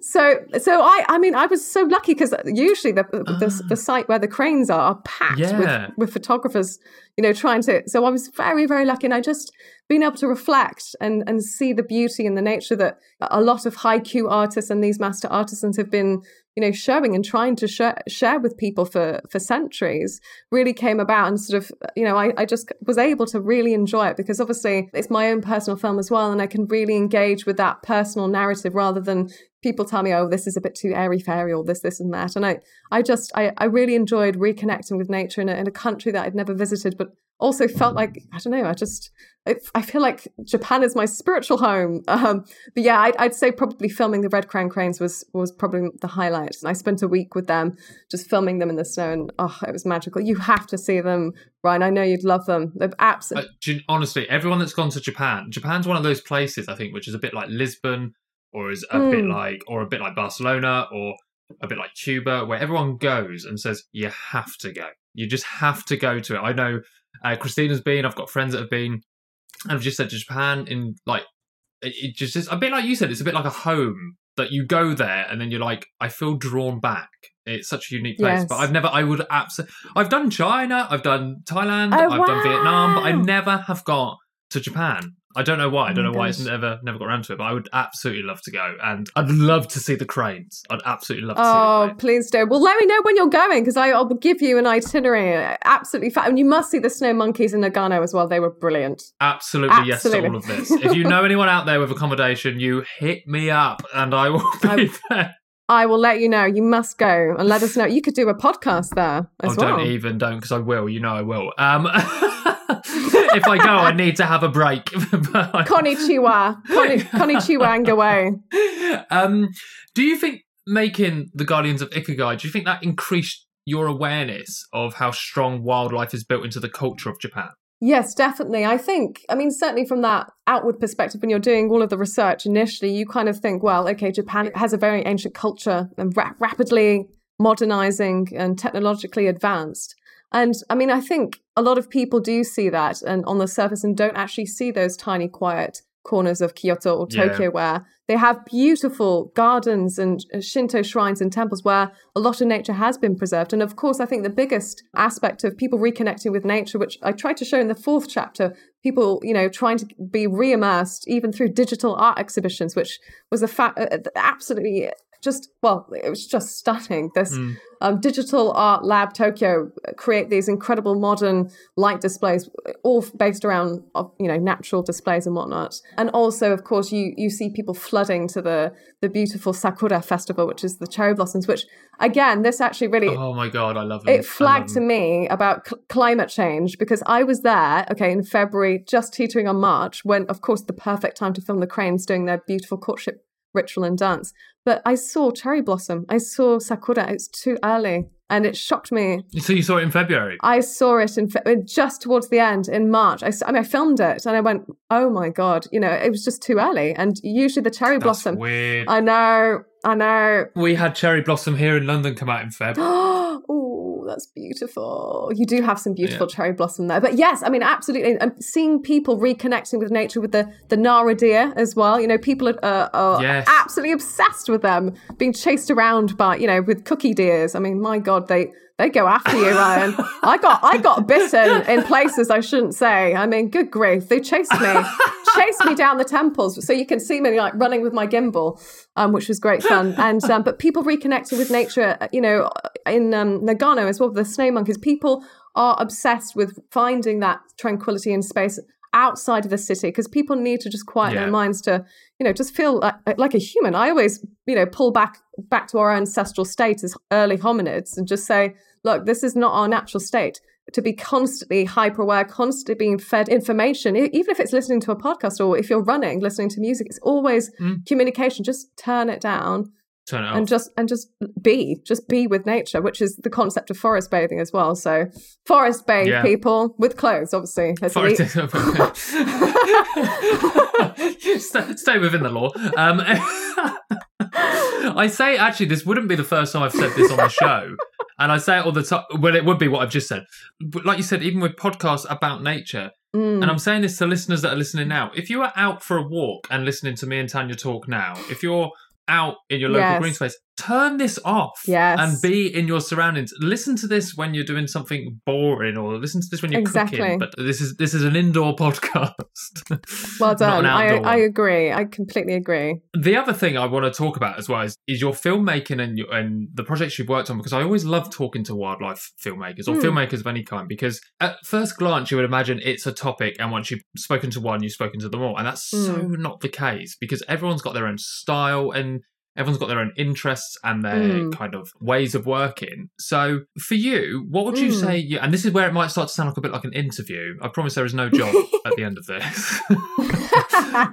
So so i i mean i was so lucky because usually the, the, the ah. site where the cranes are are packed yeah. with, with photographers you know trying to so i was very very lucky. And i just being able to reflect and and see the beauty and the nature that a lot of haiku artists and these master artisans have been you know showing and trying to share, share with people for for centuries really came about and sort of you know I, I just was able to really enjoy it because obviously it's my own personal film as well and i can really engage with that personal narrative rather than people tell me oh this is a bit too airy fairy or this this and that. And i i just i, I really enjoyed reconnecting with nature in a, in a country that i'd never visited but also felt like I don't know. I just I feel like Japan is my spiritual home. Um, but yeah, I'd, I'd, say probably filming the Red Crown Cranes was was probably the highlight. I spent a week with them, just filming them in the snow, and oh, it was magical. You have to see them, Ryan. I know you'd love them. They're absolutely uh, honestly, everyone that's gone to Japan, Japan's one of those places I think which is a bit like Lisbon, or is a mm. bit like, or a bit like Barcelona, or a bit like Cuba, where everyone goes and says you have to go. You just have to go to it. I know uh, Christina's been. I've got friends that have been. I've just said to Japan in like it, it just is a bit like you said. It's a bit like a home that you go there and then you're like, I feel drawn back. It's such a unique place. Yes. But I've never. I would absolutely. I've done China. I've done Thailand. Oh, I've wow. done Vietnam. But I never have got to Japan. I don't know why. I don't oh know why it's never never got around to it, but I would absolutely love to go, and I'd love to see the cranes. I'd absolutely love to. Oh, please do. Well, let me know when you're going because I'll give you an itinerary. Absolutely, fa- and you must see the snow monkeys in Nagano as well. They were brilliant. Absolutely, absolutely. yes to all of this. if you know anyone out there with accommodation, you hit me up, and I will be I, there. I will let you know. You must go and let us know. You could do a podcast there as oh, well. Don't even don't because I will. You know I will. Um, if I go, I need to have a break. Konnichiwa. Konnichiwa and go away. Um, do you think making the Guardians of Ikigai, do you think that increased your awareness of how strong wildlife is built into the culture of Japan? Yes, definitely. I think, I mean, certainly from that outward perspective, when you're doing all of the research initially, you kind of think, well, okay, Japan has a very ancient culture and ra- rapidly modernizing and technologically advanced. And I mean, I think a lot of people do see that and on the surface and don't actually see those tiny, quiet corners of Kyoto or Tokyo yeah. where they have beautiful gardens and uh, Shinto shrines and temples where a lot of nature has been preserved. And of course, I think the biggest aspect of people reconnecting with nature, which I tried to show in the fourth chapter, people, you know, trying to be re-immersed even through digital art exhibitions, which was a fa- uh, absolutely just well it was just stunning. This mm. um, digital art lab tokyo create these incredible modern light displays all based around you know natural displays and whatnot. And also of course you you see people flooding to the the beautiful sakura festival which is the cherry blossoms which again this actually really oh my god i love it it flagged to me about cl- climate change because i was there okay in february just teetering on march when of course the perfect time to film the cranes doing their beautiful courtship ritual and dance. But I saw cherry blossom. I saw sakura. It's too early. and it shocked me. So you saw it in February? I saw it in fe- uh, just towards the end in March. I, I mean, I filmed it and I went, "Oh my god!" You know, it was just too early. And usually the cherry That's blossom. weird. I know, I know. We had cherry blossom here in London come out in Feb. that's beautiful. You do have some beautiful cherry blossom there. But yes, I mean, absolutely. I'm seeing people reconnecting with nature with the, the Nara deer as well. You know, people are, uh, are Yes. absolutely obsessed with them, being chased around by, you know, with cookie deers. I mean, my God, they, they go after you, Ryan. I got I got bitten in places I shouldn't say. I mean, good grief, they chased me, chased me down the temples. So you can see me like running with my gimbal, um, which was great fun. And um, but people reconnecting with nature, you know, in um, Nagano as well, the snow monkeys. People are obsessed with finding that tranquility in space outside of the city because people need to just quiet Yeah. their minds to you know just feel like, like a human i always you know pull back back to our ancestral state as early hominids and just say look this is not our natural state to be constantly hyper aware constantly being fed information even if it's listening to a podcast or if you're running listening to music it's always Mm. communication just turn it down Turn it off. and just and just be just be with nature which is the concept of forest bathing as well so forest bathe Yeah. people with clothes obviously Forest- stay, within the law. Um, I say actually, this wouldn't be the first time I've said this on the show, and I say it all the time. Well, it would be what I've just said. But like you said, even with podcasts about nature, Mm. and I'm saying this to listeners that are listening now. If you are out for a walk and listening to me and Tanya talk now, if you're out in your local Yes. green space, turn this off Yes. and be in your surroundings. Listen to this when you're doing something boring, or listen to this when you're Exactly. cooking. But this is this is an indoor podcast. well done I, I agree i completely agree The other thing I want to talk about as well is, is your filmmaking and your, and the projects you've worked on because I always love talking to wildlife filmmakers or Hmm. filmmakers of any kind because at first glance you would imagine it's a topic and once you've spoken to one you've spoken to them all and that's so Hmm. not the case because everyone's got their own style and everyone's got their own interests and their Mm. kind of ways of working. So for you, what would you Mm. say? You, and this is where it might start to sound like a bit like an interview. I promise there is no job at the end of this.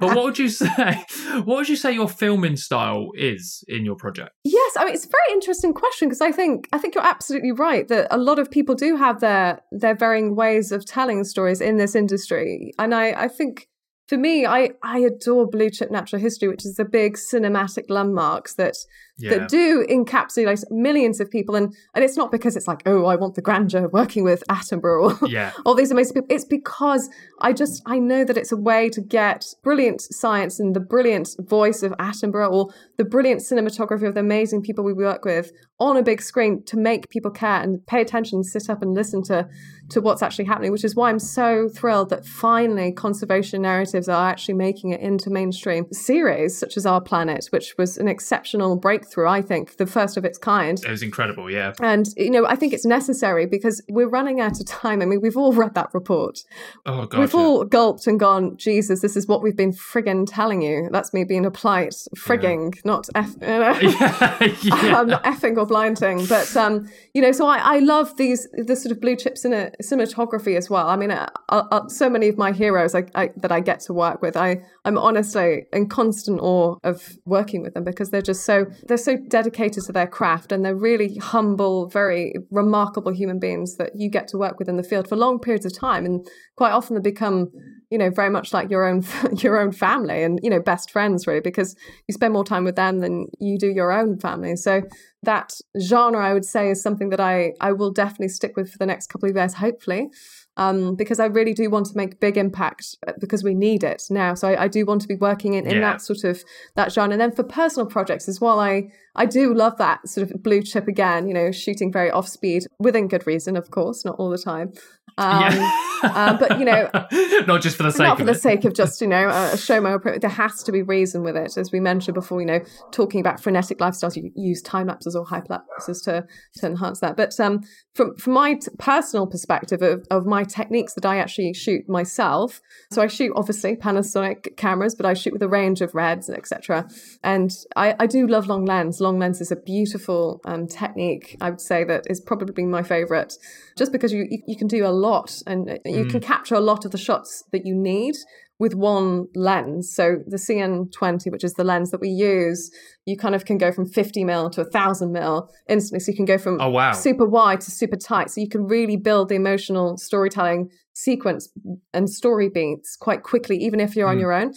but what would you say? What would you say your filming style is in your project? Yes, I mean it's a very interesting question because I think I think you're absolutely right that a lot of people do have their their varying ways of telling stories in this industry, and I I think for me I I adore Blue Chip Natural History, which is the big cinematic landmarks that Yeah. that do encapsulate millions of people, and and it's not because it's like oh I want the grandeur of working with Attenborough or Yeah. all these amazing people. It's because I just I know that it's a way to get brilliant science and the brilliant voice of Attenborough or the brilliant cinematography of the amazing people we work with on a big screen to make people care and pay attention, sit up and listen to to what's actually happening. Which is why I'm so thrilled that finally conservation narratives are actually making it into mainstream series such as Our Planet, which was an exceptional breakthrough. I think the first of its kind. It was incredible. Yeah. And, you know, I think it's necessary because we're running out of time. I mean, we've all read that report. Oh god. we've yeah. all gulped and gone, Jesus, this is what we've been frigging telling you. That's me being a polite frigging, not F. yeah. yeah. Not effing or blinding, but um, you know, so I, I love these the sort of blue chip cine, cinematography as well. I mean, uh, uh, uh, so many of my heroes I, I, that I get to work with, I I'm honestly in constant awe of working with them because they're just so they're so dedicated to their craft and they're really humble, very remarkable human beings that you get to work with in the field for long periods of time, and quite often they become you know very much like your own your own family and you know best friends really because you spend more time with them than you do your own family. So that genre i would say is something that i i will definitely stick with for the next couple of years hopefully um, because I really do want to make big impact uh, because we need it now. So I, I do want to be working in, in Yeah. that sort of that genre. And then for personal projects as well, I I do love that sort of blue chip again. You know, shooting very off speed within good reason, of course, not all the time. Um, yeah. uh, but you know, not just for the sake not of for the it. sake of just you know a show my approach. There has to be reason with it, as we mentioned before. You know, talking about frenetic lifestyles, you use time lapses or hyperlapses to to enhance that. But um, from from my t- personal perspective of, of my techniques that I actually shoot myself, so I shoot obviously Panasonic cameras, but I shoot with a range of reds etc. And I, I do love long lens. Long lens is a beautiful um, technique. I would say that is probably my favorite, just because you you, you can do a lot and you can capture a lot of the shots that you need with one lens. So the CN20, which is the lens that we use, you kind of can go from 50 mil to 1000 mil instantly. So you can go from oh, wow. super wide to super tight. So you can really build the emotional storytelling sequence and story beats quite quickly, even if you're mm. on your own.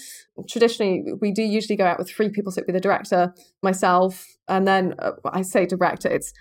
Traditionally, we do usually go out with three people, so it would be the director, myself, and then uh, I say director. It's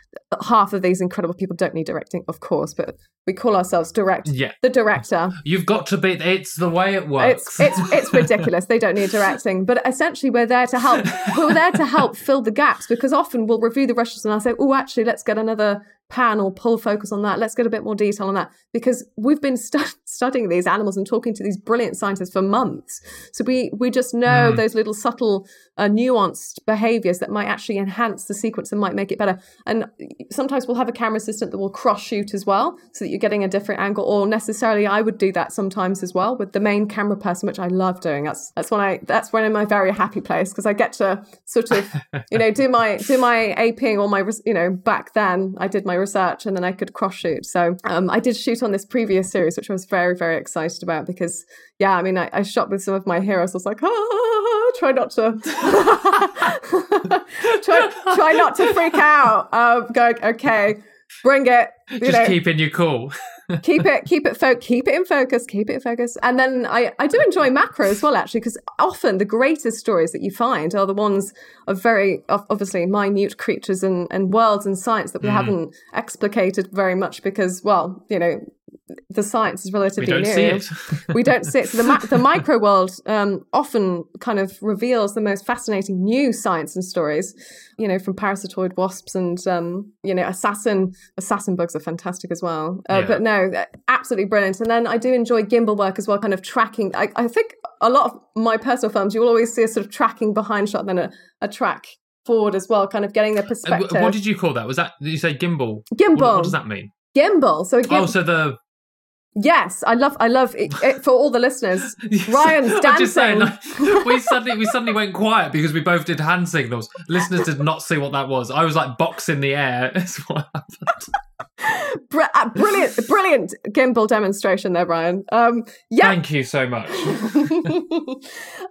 half of these incredible people don't need directing, of course, but we call ourselves direct. Yeah, the director. You've got to be. It's the way it works. It's it's, it's ridiculous. they don't need directing, but essentially we're there to help. we're there to help fill the gaps because often we'll review the rushes and I'll say, oh, actually, let's get another pan or pull focus on that. Let's get a bit more detail on that because we've been stu- studying these animals and talking to these brilliant scientists for months. So we we just know mm. those little subtle, uh, nuanced behaviors that might actually enhance the sequence and might make it better. And sometimes we'll have a camera assistant that will cross shoot as well, so that you're getting a different angle. Or necessarily, I would do that sometimes as well with the main camera person, which I love doing. That's that's when I that's when I'm in my very happy place because I get to sort of you know do my do my aping or my you know back then I did my research and then I could cross shoot. So um, I did shoot on this previous series, which I was very, very excited about because, yeah, I mean, I, I shot with some of my heroes. I was like, ah, try not to, try, try not to freak out. Um, going, okay, bring it. Just know. keeping you cool keep it, keep it, fo- keep it in focus, keep it in focus. And then I, I do enjoy macro as well, actually, because often the greatest stories that you find are the ones of very obviously minute creatures and, and worlds and science that we mm. haven't explicated very much because, well, you know, the science is relatively we don't new. See it. we don't see it. So the, ma- the micro world um, often kind of reveals the most fascinating new science and stories. You know, from parasitoid wasps and um, you know assassin assassin bugs are fantastic as well. Uh, yeah. But no, absolutely brilliant. And then I do enjoy gimbal work as well, kind of tracking. I, I think a lot of my personal films, you will always see a sort of tracking behind shot, then a, a track forward as well, kind of getting the perspective. what did you call that? Was that did you say gimbal? Gimbal. What, what does that mean? Gimbal. So oh, so the Yes, I love, I love it, it for all the listeners. Ryan's dancing. Saying, like, we suddenly, we suddenly went quiet because we both did hand signals. Listeners did not see what that was. I was like box in the air. That's what happened. Br- uh, brilliant, brilliant gimbal demonstration there, Brian. Um, yeah, thank you so much.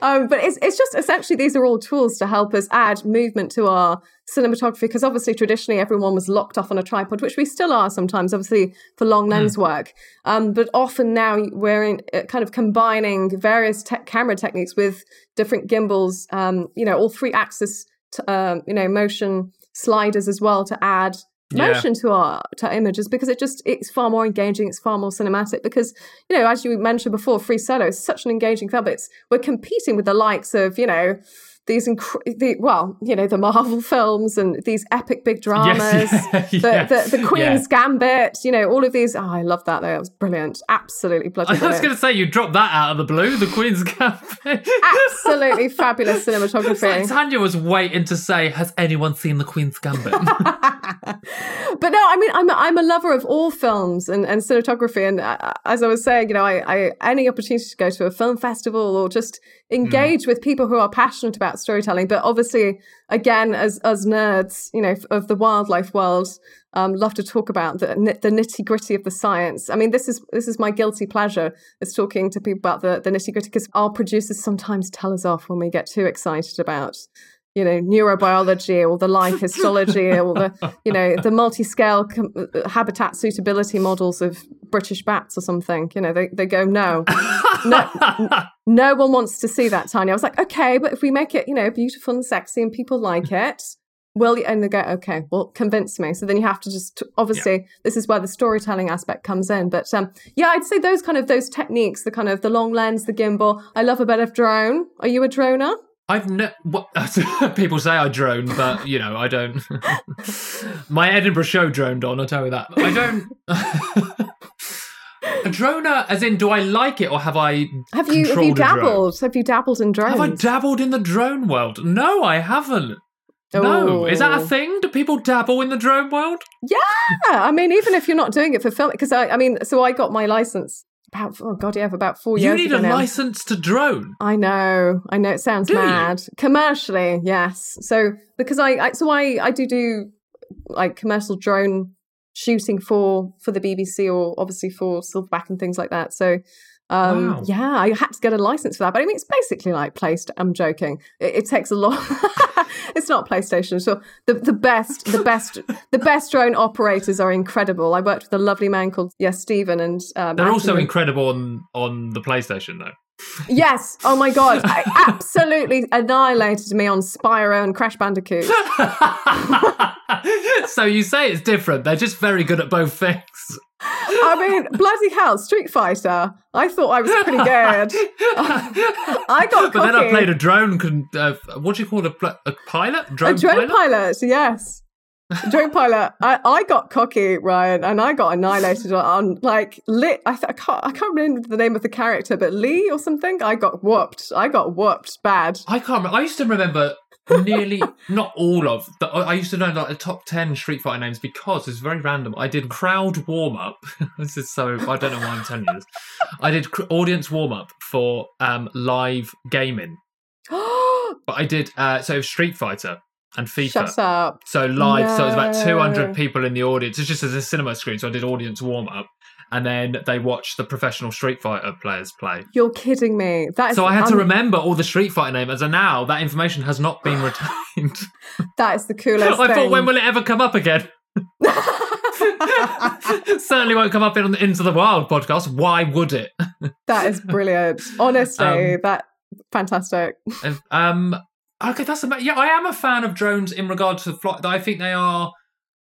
um, but it's it's just essentially these are all tools to help us add movement to our cinematography because obviously traditionally everyone was locked off on a tripod which we still are sometimes obviously for long lens mm. work um, but often now we're in, uh, kind of combining various te- camera techniques with different gimbals um, you know all three axis t- uh, you know motion sliders as well to add motion yeah. to our to our images because it just it's far more engaging it's far more cinematic because you know as you mentioned before free solo is such an engaging film it's we're competing with the likes of you know these inc- the, well, you know, the Marvel films and these epic big dramas, yes. the, yes. the, the, Queen's yeah. Gambit, you know, all of these. Oh, I love that though. It was brilliant. Absolutely bloody brilliant. I was going to say, you dropped that out of the blue, the Queen's Gambit. Absolutely fabulous cinematography. Like Tanya was waiting to say, has anyone seen the Queen's Gambit? but no, I mean, I'm, I'm a lover of all films and, and cinematography. And uh, as I was saying, you know, I, I any opportunity to go to a film festival or just engage mm. with people who are passionate about storytelling. But obviously, again, as as nerds, you know, of the wildlife world, um, love to talk about the the nitty gritty of the science. I mean, this is this is my guilty pleasure is talking to people about the the nitty gritty because our producers sometimes tell us off when we get too excited about you know neurobiology or the life histology or the you know the multi-scale com- uh, habitat suitability models of british bats or something you know they, they go no no no one wants to see that tiny i was like okay but if we make it you know beautiful and sexy and people like it will you? And they go okay well convince me. So then you have to just obviously yeah. this is where the storytelling aspect comes in but um yeah i'd say those kind of those techniques the kind of the long lens the gimbal i love a bit of drone. Are you a droner I've ne- what people say I drone, but you know I don't. My Edinburgh show droned on. I'll tell you that. I don't. a droner, as in, do I like it or have I? Have you have you dabbled? Have you dabbled in drones? Have I dabbled in the drone world? No, I haven't. Oh. No, is that a oh. thing? Do people dabble in the drone world? Yeah, I mean, even if you're not doing it for film, because I, I mean, so I got my license about oh god yeah about four you years you need a now. license to drone i know i know it sounds do mad you? commercially yes so because I, I so i i do do like commercial drone shooting for for the bbc or obviously for silverback and things like that so Um, wow. Yeah, I had to get a license for that. But I mean, it's basically like PlayStation. I'm joking. It, it takes a lot. it's not PlayStation. So the the best, the best, the best drone operators are incredible. I worked with a lovely man called Yes Stephen, and um, they're also incredible on on the PlayStation though. Yes. Oh my god, I absolutely annihilated me on Spyro and Crash Bandicoot. so you say it's different. They're just very good at both things. I mean, bloody hell, Street Fighter. I thought I was pretty good. I got. But then I played a drone. Uh, what do you call it? A, a pilot? Drone a drone pilot? pilot yes. drone pilot. I, I got cocky, Ryan, and I got annihilated on like lit. I, th- I can't I can't remember the name of the character, but Lee or something. I got whooped. I got whooped bad. I can't. Remember. I used to remember nearly not all of the, I used to know like the top 10 Street Fighter names because it's very random. I did crowd warm up. this is so I don't know why I'm telling you this. I did cr- audience warm up for um, live gaming. but I did uh, so Street Fighter and FIFA. Shut up. So live, no. so it was about 200 people in the audience. It's just as a cinema screen. So I did audience warm up and then they watch the professional Street Fighter players play. You're kidding me. That is so I had un- to remember all the Street Fighter names, and now that information has not been retained. that is the coolest. I thing. thought, when will it ever come up again? Certainly won't come up in the Into the Wild podcast. Why would it? that is brilliant. Honestly, um, that fantastic. Um, okay, that's about. Yeah, I am a fan of drones in regard to flight. I think they are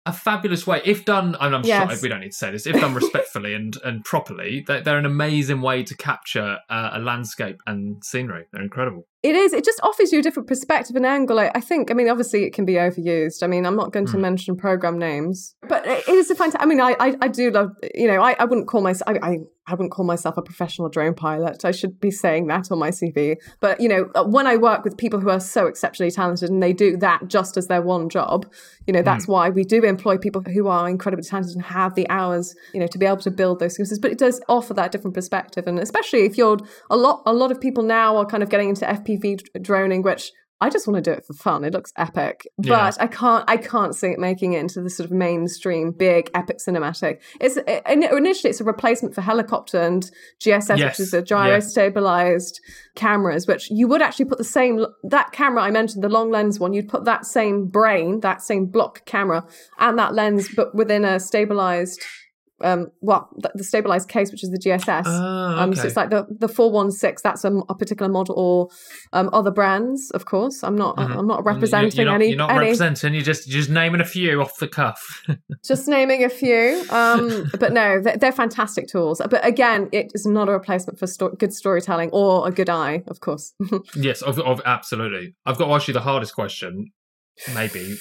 a fabulous way, if done. And I'm yes. sure we don't need to say this. If done respectfully and and properly, they're, they're an amazing way to capture uh, a landscape and scenery. They're incredible. It is. It just offers you a different perspective and angle. I, I think. I mean, obviously, it can be overused. I mean, I'm not going to mm. mention program names, but it is a fantastic. I mean, I, I, I do love. You know, I, I wouldn't call myself. I, I I wouldn't call myself a professional drone pilot. I should be saying that on my CV. But, you know, uh, when I work with people who are so exceptionally talented and they do that just as their one job, you know, that's mm. why we do employ people who are incredibly talented and have the hours, you know, to be able to build those services. But it does offer that different perspective. And especially if you're a lot, a lot of people now are kind of getting into FPV droning, which I just want to do it for fun. It looks epic, but yeah. I can't. I can't see it making it into the sort of mainstream big epic cinematic. It's it, initially it's a replacement for helicopter and GSS, yes. which is a gyro stabilized cameras, which you would actually put the same that camera I mentioned, the long lens one. You'd put that same brain, that same block camera, and that lens, but within a stabilized um, well, the, stabilized case, which is the GSS. okay. um, so it's like the the four one six. That's a, a, particular model, or um, other brands, of course. I'm not. Mm-hmm. I'm not representing you're, not, any. You're not any. representing. You're just you're just naming a few off the cuff. just naming a few. Um, but no, they're, they're, fantastic tools. But again, it is not a replacement for sto- good storytelling or a good eye, of course. yes, of, of absolutely. I've got to ask you the hardest question. Maybe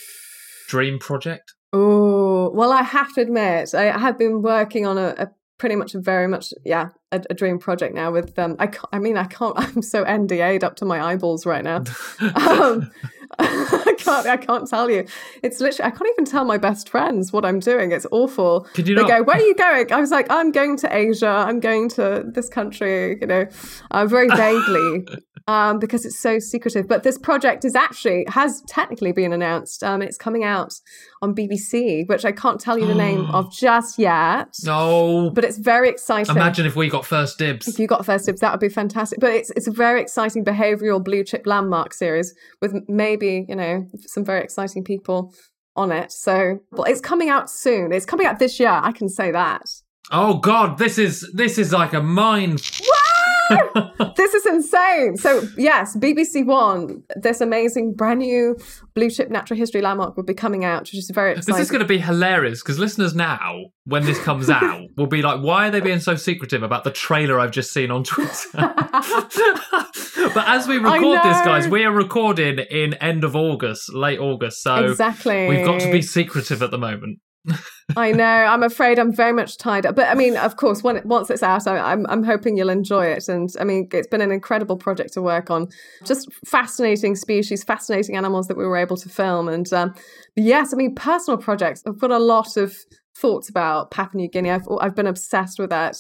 dream project. Oh, well, I have to admit, I have been working on a, a pretty much a very much, yeah, a, a dream project now with them. Um, I, I mean, I can't, I'm so NDA'd up to my eyeballs right now. um, can't, I can't tell you. It's literally, I can't even tell my best friends what I'm doing. It's awful. Could you they not? go, where are you going? I was like, I'm going to Asia. I'm going to this country, you know, uh, very vaguely um, because it's so secretive. But this project is actually has technically been announced. Um, it's coming out on BBC, which I can't tell you the name of just yet. No, but it's very exciting. Imagine if we got first dibs. If you got first dibs, that would be fantastic. But it's it's a very exciting behavioural blue chip landmark series with maybe you know some very exciting people on it. So well, it's coming out soon. It's coming out this year. I can say that. Oh God, this is this is like a mind. this is insane. So yes, BBC One, this amazing brand new blue chip natural history landmark will be coming out, which is very exciting. This is going to be hilarious because listeners now, when this comes out, will be like, "Why are they being so secretive about the trailer I've just seen on Twitter?" but as we record this, guys, we are recording in end of August, late August, so exactly we've got to be secretive at the moment. I know. I'm afraid I'm very much tied up. But I mean, of course, when once it's out, I, I'm I'm hoping you'll enjoy it. And I mean, it's been an incredible project to work on. Just fascinating species, fascinating animals that we were able to film. And um, yes, I mean, personal projects. I've got a lot of thoughts about Papua New Guinea. I've I've been obsessed with that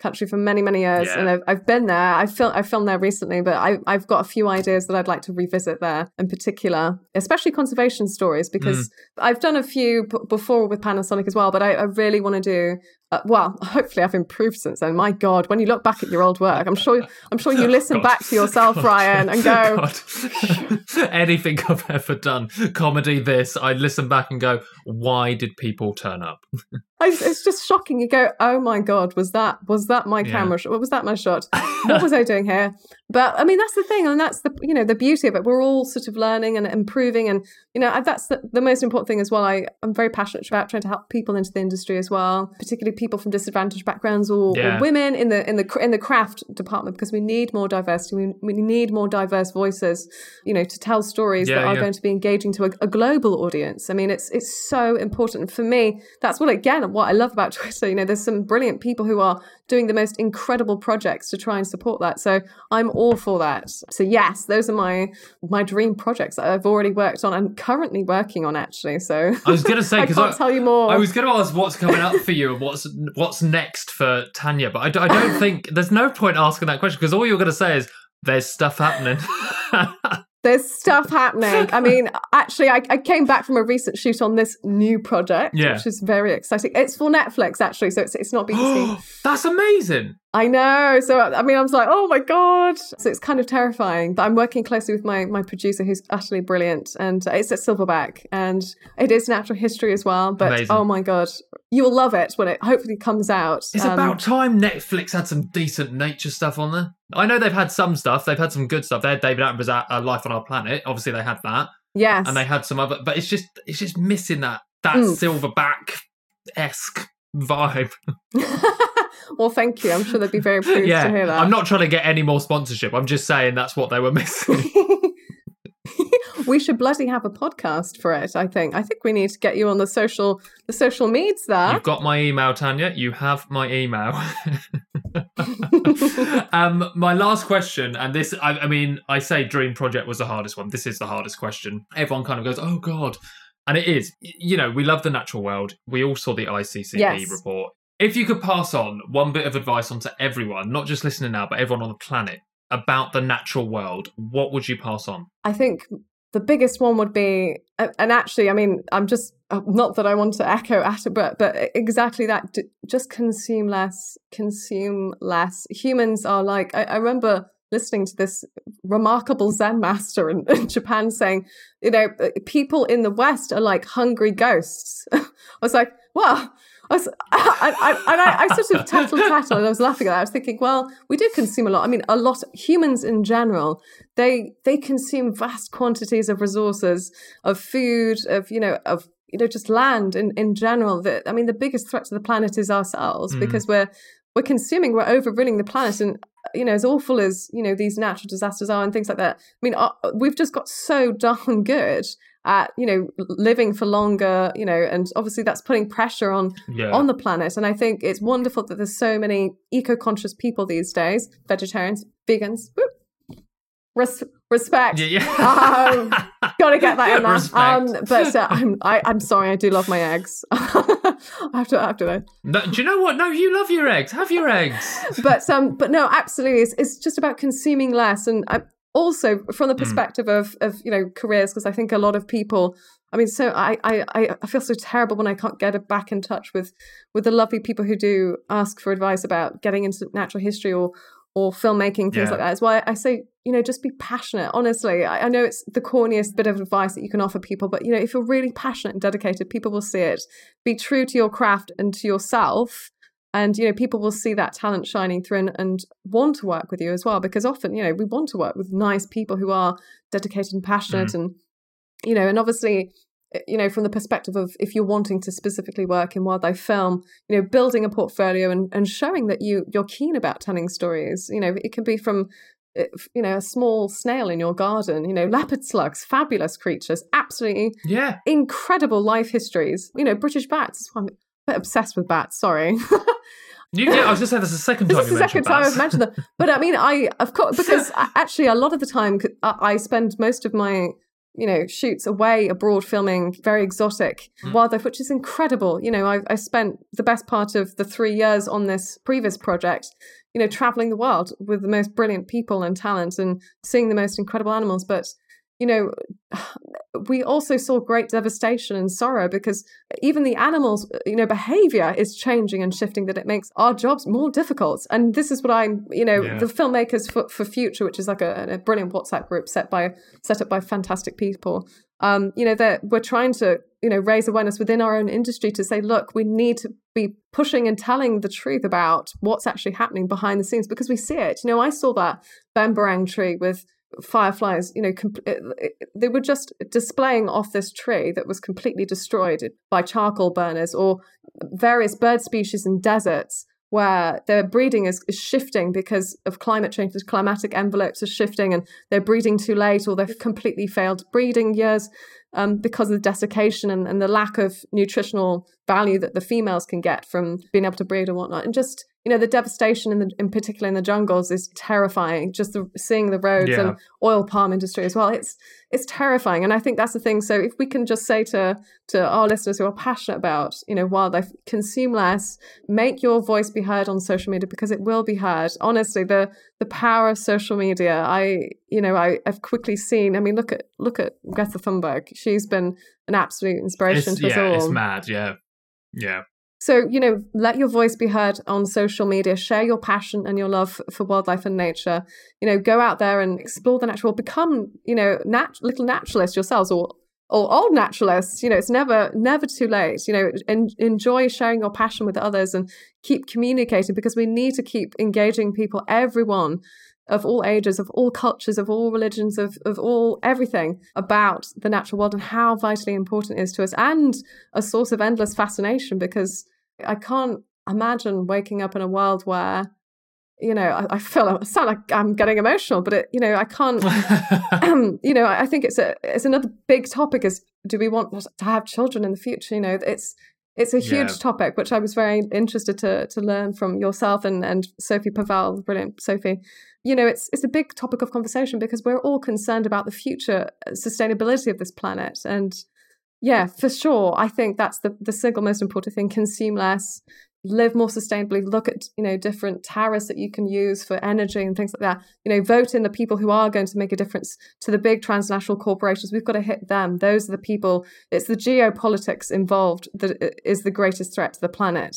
country for many many years yeah. and I've, I've been there I filmed I filmed there recently but I, I've got a few ideas that I'd like to revisit there in particular especially conservation stories because mm. I've done a few b- before with Panasonic as well but I, I really want to do uh, well, hopefully I've improved since then. My God, when you look back at your old work, I'm sure I'm sure you listen God. back to yourself, Ryan, and go, anything I've ever done, comedy, this, I listen back and go, why did people turn up? It's just shocking. You go, oh my god, was that was that my yeah. camera shot? Was that my shot? what was I doing here? But I mean, that's the thing, and that's the you know the beauty of it. We're all sort of learning and improving, and you know that's the, the most important thing as well. I I'm very passionate about trying to help people into the industry as well, particularly people from disadvantaged backgrounds or, yeah. or women in the in the in the craft department because we need more diversity. We, we need more diverse voices, you know, to tell stories yeah, that are going to be engaging to a, a global audience. I mean, it's it's so important for me. That's what again what I love about Twitter. You know, there's some brilliant people who are doing the most incredible projects to try and support that. So I'm all for that. So yes, those are my my dream projects that I've already worked on and currently working on actually. So I was going to say because I can't I, tell you more. I was going to ask what's coming up for you and what's what's next for Tanya, but I, I don't think there's no point asking that question because all you're going to say is there's stuff happening. There's stuff happening. I mean, actually, I, I, came back from a recent shoot on this new project, yeah. which is very exciting. It's for Netflix, actually, so it's, it's not BBC. That's amazing. I know. So I mean, I was like, oh my god. So it's kind of terrifying. But I'm working closely with my my producer, who's utterly brilliant, and it's at Silverback, and it is natural history as well. But Amazing. oh my god, you will love it when it hopefully comes out. It's um, about time Netflix had some decent nature stuff on there. I know they've had some stuff. They've had some good stuff. They had David Attenborough's uh, Life on Our Planet. Obviously, they had that. Yes. And they had some other, but it's just it's just missing that that mm. Silverback esque vibe. well, thank you. I'm sure they'd be very pleased yeah, to hear that. I'm not trying to get any more sponsorship. I'm just saying that's what they were missing. we should bloody have a podcast for it. I think. I think we need to get you on the social the social medias there. You've got my email, Tanya. You have my email. um, my last question, and this, I, I mean, I say dream project was the hardest one. This is the hardest question. Everyone kind of goes, "Oh God." And it is, you know, we love the natural world. We all saw the ICCP yes. report. If you could pass on one bit of advice onto everyone, not just listening now, but everyone on the planet about the natural world, what would you pass on? I think the biggest one would be, and actually, I mean, I'm just uh, not that I want to echo Attenborough, but exactly that. Just consume less, consume less. Humans are like, I, I remember listening to this remarkable Zen master in, in, Japan saying, you know, people in the West are like hungry ghosts. I was like, well, I was, I, I, and I, I sort of tattled tattled and I was laughing at that. I was thinking, well, we do consume a lot. I mean, a lot. Humans in general, they they consume vast quantities of resources, of food, of you know, of you know, just land in in general. That I mean, the biggest threat to the planet is ourselves mm. because we're we're consuming, we're overrunning the planet, and you know, as awful as you know these natural disasters are and things like that. I mean, uh, we've just got so darn good at you know living for longer you know and obviously that's putting pressure on yeah. on the planet. And i think it's wonderful that there's so many eco-conscious people these days vegetarians vegans Res- respect. Yeah, yeah. um, gotta get that in there. Um, but uh, I'm, I, am sorry i do love my eggs. I have to I have to no, do you know what? No you love your eggs. Have your eggs. But um but no absolutely it's, it's just about consuming less. And I, also from the hmm. perspective mm. of of you know careers because i think a lot of people i mean so I, I i feel so terrible when i can't get back in touch with with the lovely people who do ask for advice about getting into natural history or or filmmaking things yeah. like that is why i say you know just be passionate honestly I, I know it's the corniest bit of advice that you can offer people but you know if you're really passionate and dedicated people will see it be true to your craft and to yourself and you know people will see that talent shining through and, and, want to work with you as well because often you know we want to work with nice people who are dedicated and passionate mm. and you know and obviously eh, you know from the perspective of if you're wanting to specifically work in wildlife film you know building a portfolio and, and showing that you you're keen about telling stories you know it can be from eh, you know a small snail in your garden you know leopard slugs fabulous creatures absolutely yeah incredible life histories you know british bats obsessed with bats sorry You, yeah, I was just saying this is the second time. This is the second time I've mentioned them. But I mean, I of course because actually a lot of the time I spend most of my you know shoots away abroad filming very exotic mm. wildlife, which is incredible. You know, I, I spent the best part of the three years on this previous project. You know, traveling the world with the most brilliant people and talent and seeing the most incredible animals. But you know, we also saw great devastation and sorrow because even the animals, you know, behavior is changing and shifting that it makes our jobs more difficult. And this is what I'm, you know, yeah. the filmmakers for, for future, which is like a, a brilliant WhatsApp group set by set up by fantastic people. Um, you know, that we're trying to, you know, raise awareness within our own industry to say, look, we need to be pushing and telling the truth about what's actually happening behind the scenes because we see it. You know, I saw that bamburang tree with fireflies, you know, they were just displaying off this tree that was completely destroyed by charcoal burners or various bird species in deserts where their breeding is, is shifting because of climate change. The climatic envelopes are shifting and they're breeding too late or they've completely failed breeding years um, because of the desiccation and, and the lack of nutritional value that the females can get from being able to breed and whatnot. And just you know the devastation in the in particular in the jungles is terrifying just the, seeing the roads yeah. and oil palm industry as well it's it's terrifying. And i think that's the thing so if we can just say to to our listeners who are passionate about you know wildlife consume less make your voice be heard on social media because it will be heard. Honestly the the power of social media i you know i have quickly seen i mean look at look at greta thunberg. She's been an absolute inspiration it's, to us yeah, all. it's mad yeah. Yeah so, you know, let your voice be heard on social media, share your passion and your love for wildlife and nature. You know, go out there and explore the natural, become, you know, nat- little naturalists yourselves or or old naturalists. You know, it's never never too late. You know, en- enjoy sharing your passion with others and keep communicating because we need to keep engaging people, everyone of all ages, of all cultures, of all religions, of, of all everything about the natural world and how vitally important it is to us and a source of endless fascination because I can't imagine waking up in a world where you know, I, I, feel I sound like I'm getting emotional, but it, you know, I can't. um, you know, I think it's a it's another big topic. Is do we want to have children in the future? You know, it's it's a huge yeah. topic, which I was very interested to to learn from yourself and and Sophie Pavelle, brilliant Sophie. You know, it's it's a big topic of conversation because we're all concerned about the future uh, sustainability of this planet, and yeah, for sure, I think that's the the single most important thing: consume less, live more sustainably look at you know different tariffs that you can use for energy and things like that. You know vote in the people who are going to make a difference to the big transnational corporations. We've got to hit them. Those are the people it's the geopolitics involved that is the greatest threat to the planet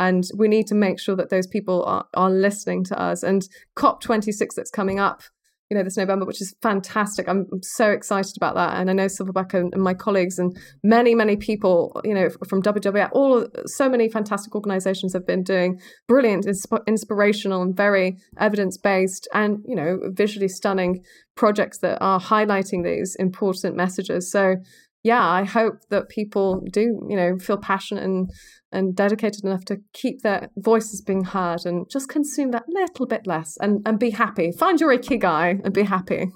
and we need to make sure that those people are, are listening to us and cop 26 that's coming up you know, this November, which is fantastic. I'm, so excited about that. And I know Silverback and, and, my colleagues and many, many people, you know, from WWF, all so many fantastic organizations have been doing brilliant, insp- inspirational and very evidence based and, you know, visually stunning projects that are highlighting these important messages. So yeah, I hope that people do, you know, feel passionate and and dedicated enough to keep their voices being heard and just consume that little bit less and, and be happy. Find your ikigai and be happy.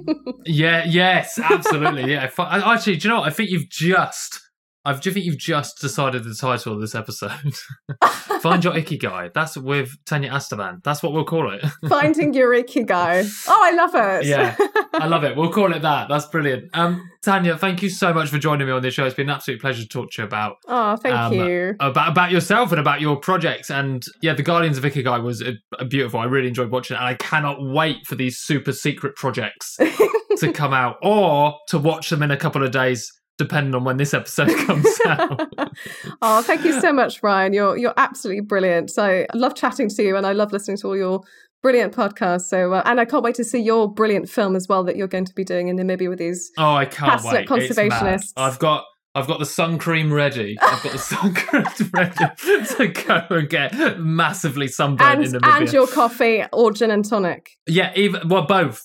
yeah, yes, absolutely. Yeah. Actually, do you know what? I think you've just I do think you've just decided the title of this episode. Find your ikigai. That's with Tanya Esteban. That's what we'll call it. Finding your ikigai. Oh, I love it. yeah, I love it. We'll call it that. That's brilliant. Um, Tanya, thank you so much for joining me on this show. It's been an absolute pleasure to talk to you about. Oh, thank um, you. About about yourself and about your projects. And yeah, the Guardians of Ikigai was a, a beautiful. I really enjoyed watching it, and I cannot wait for these super secret projects to come out or to watch them in a couple of days depending on when this episode comes out. oh, thank you so much, Ryan. You're you're absolutely brilliant. So I love chatting to you, and I love listening to all your brilliant podcasts. So, uh, and I can't wait to see your brilliant film as well that you're going to be doing in Namibia with these. Oh, I can't wait! Conservationists. I've got. I've got the sun cream ready. I've got the sun cream ready to go and get massively sunburned and, in Namibia. And your coffee or gin and tonic. Yeah, even well, both.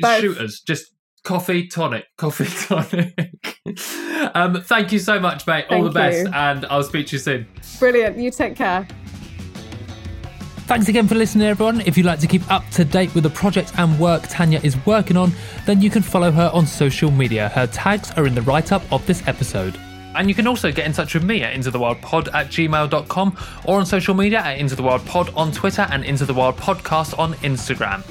both. Shooters, just coffee tonic, coffee tonic. um, thank you so much, mate. All the best, you. and I'll speak to you soon. Brilliant. You take care. Thanks again for listening, everyone. If you'd like to keep up to date with the project and work Tanya is working on, then you can follow her on social media. Her tags are in the write up of this episode. And you can also get in touch with me at intothewildpod at gmail.com or on social media at Into the Wild Pod on Twitter and Into the Wild Podcast on Instagram.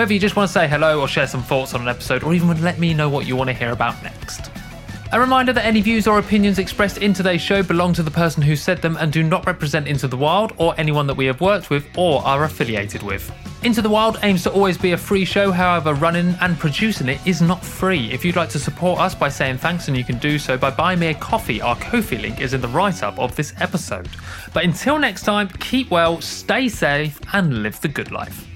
Whether you just want to say hello or share some thoughts on an episode or even let me know what you want to hear about next. A reminder that any views or opinions expressed in today's show belong to the person who said them and do not represent Into the Wild or anyone that we have worked with or are affiliated with. Into the Wild aims to always be a free show, however, running and producing it is not free. If you'd like to support us by saying thanks, and you can do so by buying me a coffee, our Ko-fi link is in the write up of this episode. But until next time, keep well, stay safe, and live the good life.